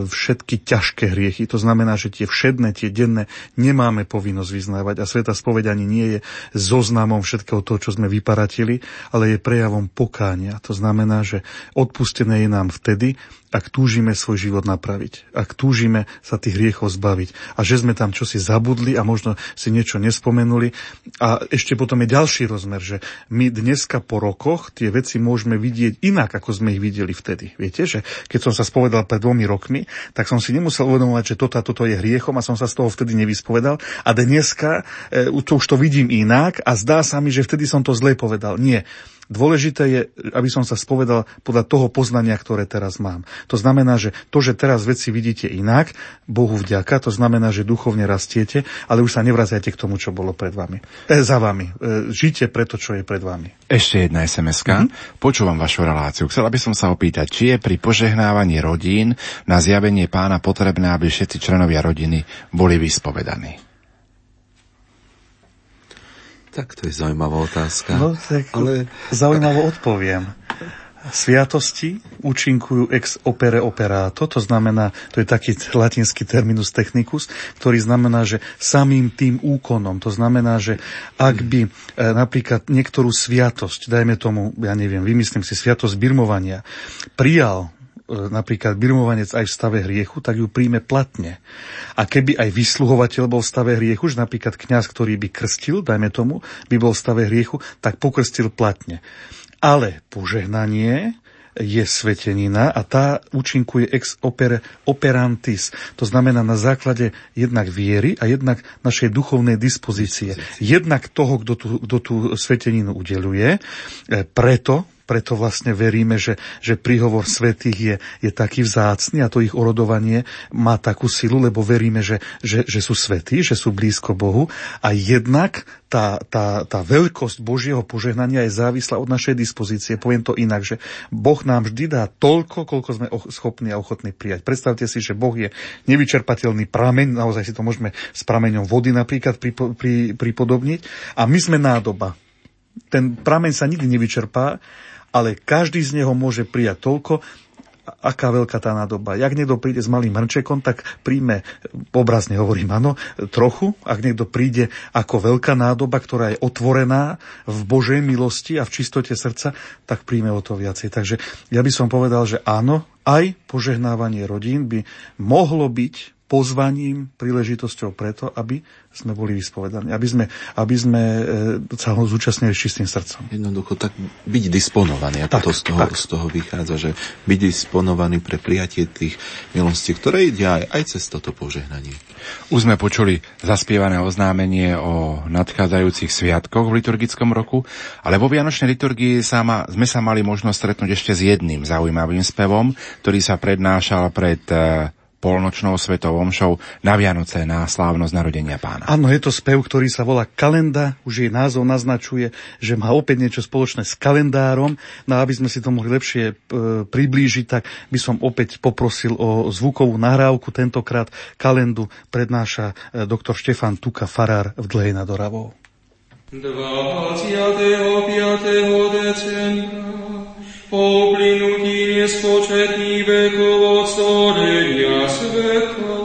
S2: všetky ťažké hriechy. To znamená, že tie všedné, tie denné nemáme povinnosť vyznávať a Sveta spoveď ani nie je zoznamom všetkého toho, čo sme vyparatili, ale je prejavom pokánia. To znamená, že odpustené je nám vtedy, ak túžime svoj život napraviť, ak túžime sa tých hriechov zbaviť a že sme tam čosi zabudli a možno si niečo nespomenuli. A ešte potom je ďalší rozmer, že my dneska po rokoch tie veci môžeme vidieť inak, ako sme ich videli vtedy. Viete, že keď som sa spovedal pred dvomi rokmi, tak som si nemusel uvedomovať, že toto a toto je hriechom a som sa z toho vtedy nevyspovedal. A dneska e, to už to vidím inak a zdá sa mi, že vtedy som to zle povedal. Nie. Dôležité je, aby som sa spovedal podľa toho poznania, ktoré teraz mám. To znamená, že to, že teraz veci vidíte inak, Bohu vďaka, to znamená, že duchovne rastiete, ale už sa nevracajte k tomu, čo bolo pred vami. E, za vami. E, žite preto, čo je pred vami.
S1: Ešte jedna sms mm-hmm. Počúvam vašu reláciu. Chcela by som sa opýtať, či je pri požehnávaní rodín na zjavenie pána potrebné, aby všetci členovia rodiny boli vyspovedaní.
S3: Tak to je zaujímavá otázka.
S2: No, tak ale... Zaujímavo odpoviem. Sviatosti účinkujú ex opere operato, to znamená, to je taký latinský terminus technicus, ktorý znamená, že samým tým úkonom, to znamená, že ak by e, napríklad niektorú sviatosť, dajme tomu, ja neviem, vymyslím si sviatosť birmovania, prijal napríklad birmovanec aj v stave hriechu, tak ju príjme platne. A keby aj vysluhovateľ bol v stave hriechu, že napríklad kňaz, ktorý by krstil, dajme tomu, by bol v stave hriechu, tak pokrstil platne. Ale požehnanie je svetenina a tá účinkuje ex opere operantis. To znamená na základe jednak viery a jednak našej duchovnej dispozície. Jednak toho, kto tú, kto tú sveteninu udeluje. E, preto preto vlastne veríme, že, že príhovor svetých je, je taký vzácný a to ich orodovanie má takú silu, lebo veríme, že, že, že sú svetí, že sú blízko Bohu a jednak tá, tá, tá veľkosť Božieho požehnania je závislá od našej dispozície. Poviem to inak, že Boh nám vždy dá toľko, koľko sme schopní a ochotní prijať. Predstavte si, že Boh je nevyčerpateľný prameň, naozaj si to môžeme s prameňom vody napríklad pripodobniť a my sme nádoba. Ten prameň sa nikdy nevyčerpá ale každý z neho môže prijať toľko, aká veľká tá nádoba. Jak niekto príde s malým hrnčekom, tak príjme, obrazne hovorím, áno, trochu. Ak niekto príde ako veľká nádoba, ktorá je otvorená v Božej milosti a v čistote srdca, tak príjme o to viacej. Takže ja by som povedal, že áno, aj požehnávanie rodín by mohlo byť pozvaním, príležitosťou preto, aby sme boli vyspovedaní, aby sme, aby sme e, sa ho zúčastnili s čistým srdcom.
S3: Jednoducho tak byť disponovaný, ako tak, to z toho, z toho vychádza, že byť disponovaný pre prijatie tých milostí, ktoré ide aj, aj cez toto požehnanie.
S1: Už sme počuli zaspievané oznámenie o nadchádzajúcich sviatkoch v liturgickom roku, ale vo Vianočnej liturgii sa ma, sme sa mali možnosť stretnúť ešte s jedným zaujímavým spevom, ktorý sa prednášal pred e, polnočnou svetovom show na Vianoce na slávnosť narodenia pána.
S2: Áno, je to spev, ktorý sa volá Kalenda, už jej názov naznačuje, že má opäť niečo spoločné s kalendárom. No aby sme si to mohli lepšie e, priblížiť, tak by som opäť poprosil o zvukovú nahrávku. Tentokrát kalendu prednáša e, doktor Štefan Tuka Farár v Dlej nad Oravou.
S8: 25. decembra po uplynutí nespočetných vekov od stvorenia sveta.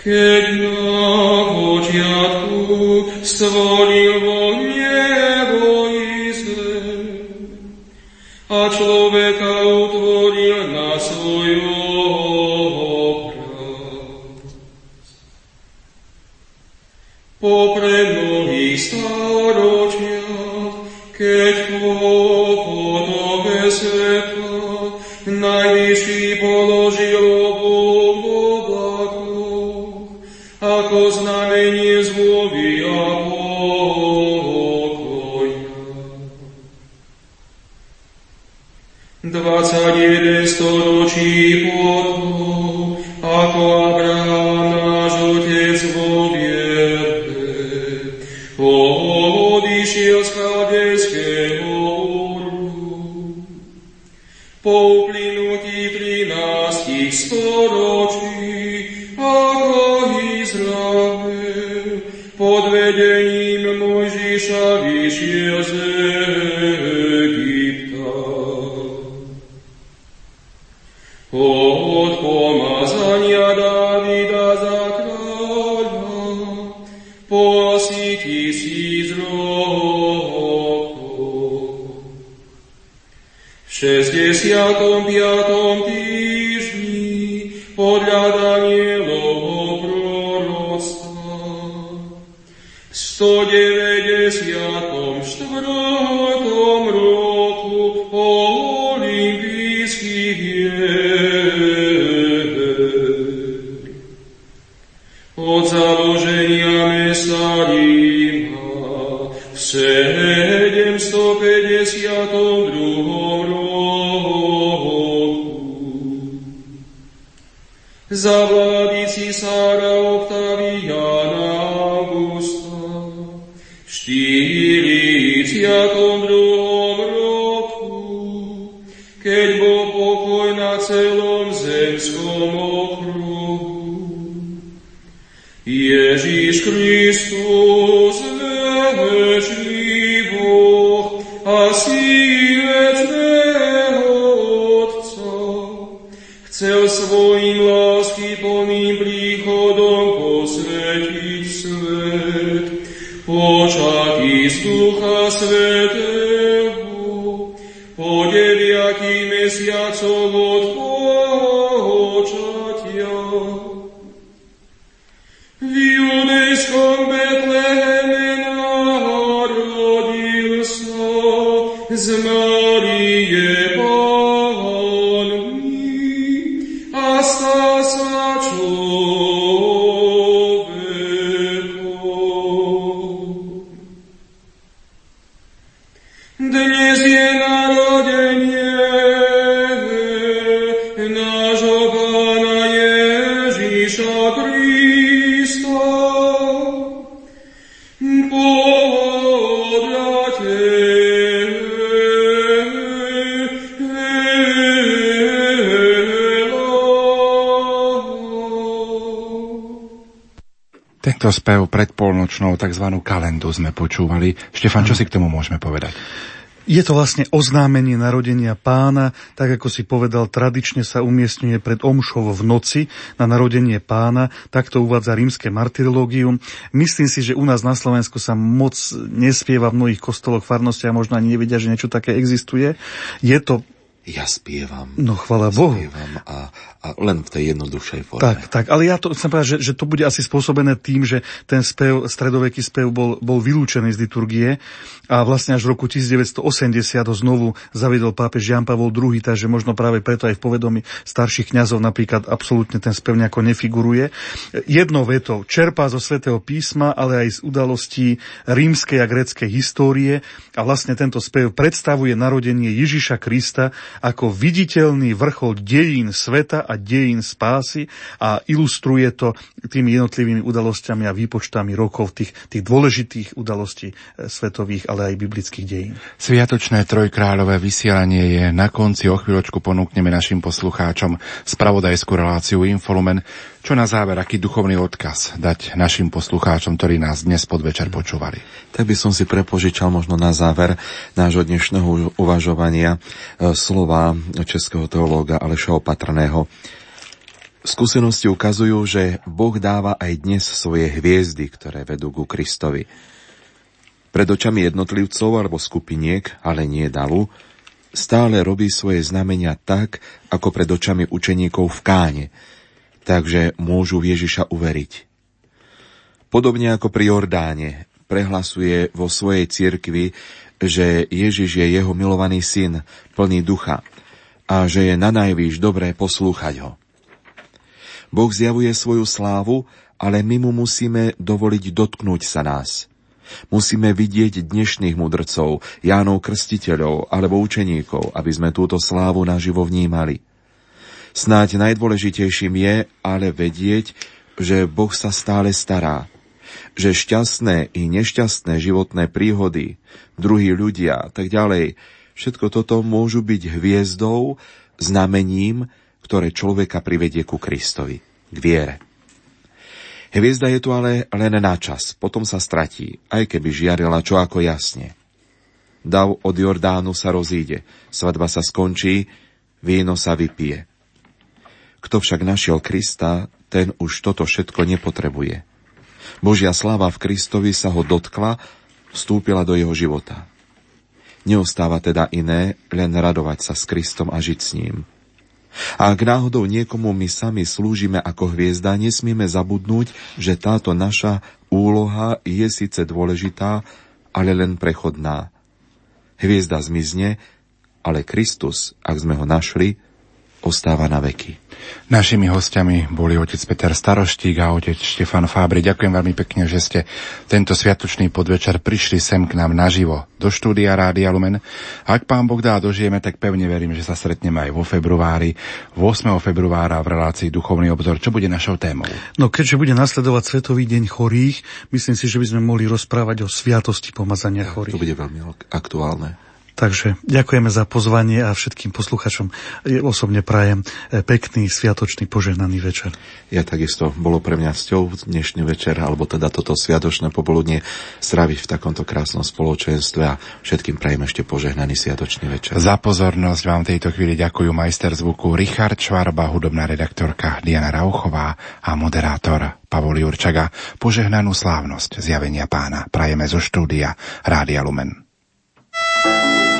S8: Keď na počiatku stvoril vo nebo človeka utvoril na svoj Popre mnohých storočiach, keď po sveta najvyšší položil obok v oblakoch, ako znamenie zmluvy a Dvadsať jeden storočí potom, Mojžiša vyšiel z od pomazania Davida za kráľa po asi tisíc rokov. V 65. týždni podľa 194. roku po olympijských hier. Od založenia mesta Ríma v 752. roku za vlády cisára Večný Boh a syn večného Otca, chcel svojim lásky plným príchodom posvetiť svet,
S1: Tento spev pred polnočnou tzv. kalendu sme počúvali. Štefan, čo si k tomu môžeme povedať?
S2: Je to vlastne oznámenie narodenia pána, tak ako si povedal, tradične sa umiestňuje pred omšou v noci na narodenie pána, tak to uvádza rímske martyrológium. Myslím si, že u nás na Slovensku sa moc nespieva v mnohých kostoloch farnosti a možno ani nevedia, že niečo také existuje. Je to
S3: Ja spievam.
S2: No, chvala Bohu.
S3: Spievam a, a len v tej jednoduchšej forme.
S2: Tak, tak, ale ja to chcem povedať, že, že to bude asi spôsobené tým, že ten spev, stredoveký spev bol, bol vylúčený z liturgie a vlastne až v roku 1980 ho znovu zaviedol pápež Jan Pavol II, takže možno práve preto aj v povedomí starších kňazov napríklad absolútne ten spev nejako nefiguruje. Jednou vetou čerpá zo svätého písma, ale aj z udalostí rímskej a gréckej histórie a vlastne tento spev predstavuje narodenie Ježiša Krista ako viditeľný vrchol dejín sveta a dejín spásy a ilustruje to tými jednotlivými udalosťami a výpočtami rokov tých, tých dôležitých udalostí e, svetových, ale aj biblických dejín.
S1: Sviatočné trojkráľové vysielanie je na konci. O chvíľočku ponúkneme našim poslucháčom spravodajskú reláciu Infolumen. Čo na záver, aký duchovný odkaz dať našim poslucháčom, ktorí nás dnes podvečer počúvali?
S3: Tak by som si prepožičal možno na záver nášho dnešného uvažovania e, slova českého teológa Aleša Opatrného. Skúsenosti ukazujú, že Boh dáva aj dnes svoje hviezdy, ktoré vedú ku Kristovi. Pred očami jednotlivcov alebo skupiniek, ale nie davu, stále robí svoje znamenia tak, ako pred očami učeníkov v káne, takže môžu v Ježiša uveriť. Podobne ako pri Jordáne, prehlasuje vo svojej cirkvi, že Ježiš je jeho milovaný syn, plný ducha a že je na najvýš dobré poslúchať ho. Boh zjavuje svoju slávu, ale my mu musíme dovoliť dotknúť sa nás – Musíme vidieť dnešných mudrcov, Jánov krstiteľov alebo učeníkov, aby sme túto slávu naživo vnímali. Snáď najdôležitejším je ale vedieť, že Boh sa stále stará, že šťastné i nešťastné životné príhody, druhí ľudia a tak ďalej, všetko toto môžu byť hviezdou, znamením, ktoré človeka privedie ku Kristovi, k viere. Hviezda je tu ale len na čas, potom sa stratí, aj keby žiarila čo ako jasne. Dav od Jordánu sa rozíde, svadba sa skončí, víno sa vypije. Kto však našiel Krista, ten už toto všetko nepotrebuje. Božia sláva v Kristovi sa ho dotkla, vstúpila do jeho života. Neostáva teda iné, len radovať sa s Kristom a žiť s ním. A ak náhodou niekomu my sami slúžime ako hviezda, nesmieme zabudnúť, že táto naša úloha je síce dôležitá, ale len prechodná. Hviezda zmizne, ale Kristus, ak sme ho našli, ostáva na veky.
S1: Našimi hostiami boli otec Peter Staroštík a otec Štefan Fábri. Ďakujem veľmi pekne, že ste tento sviatočný podvečer prišli sem k nám naživo do štúdia Rádia Lumen. Ak pán Boh dá dožijeme, tak pevne verím, že sa stretneme aj vo februári, 8. februára v relácii Duchovný obzor. Čo bude našou témou?
S2: No keďže bude nasledovať Svetový deň chorých, myslím si, že by sme mohli rozprávať o sviatosti pomazania chorých.
S3: To bude veľmi aktuálne.
S2: Takže ďakujeme za pozvanie a všetkým posluchačom osobne prajem e, pekný, sviatočný, požehnaný večer.
S3: Ja takisto bolo pre mňa sťou dnešný večer, alebo teda toto sviatočné popoludne straviť v takomto krásnom spoločenstve a všetkým prajem ešte požehnaný sviatočný večer.
S1: Za pozornosť vám v tejto chvíli ďakujú majster zvuku Richard Švarba, hudobná redaktorka Diana Rauchová a moderátor Pavol Jurčaga. Požehnanú slávnosť zjavenia pána prajeme zo štúdia Rádia Lumen.
S9: Bratia, počúvajte,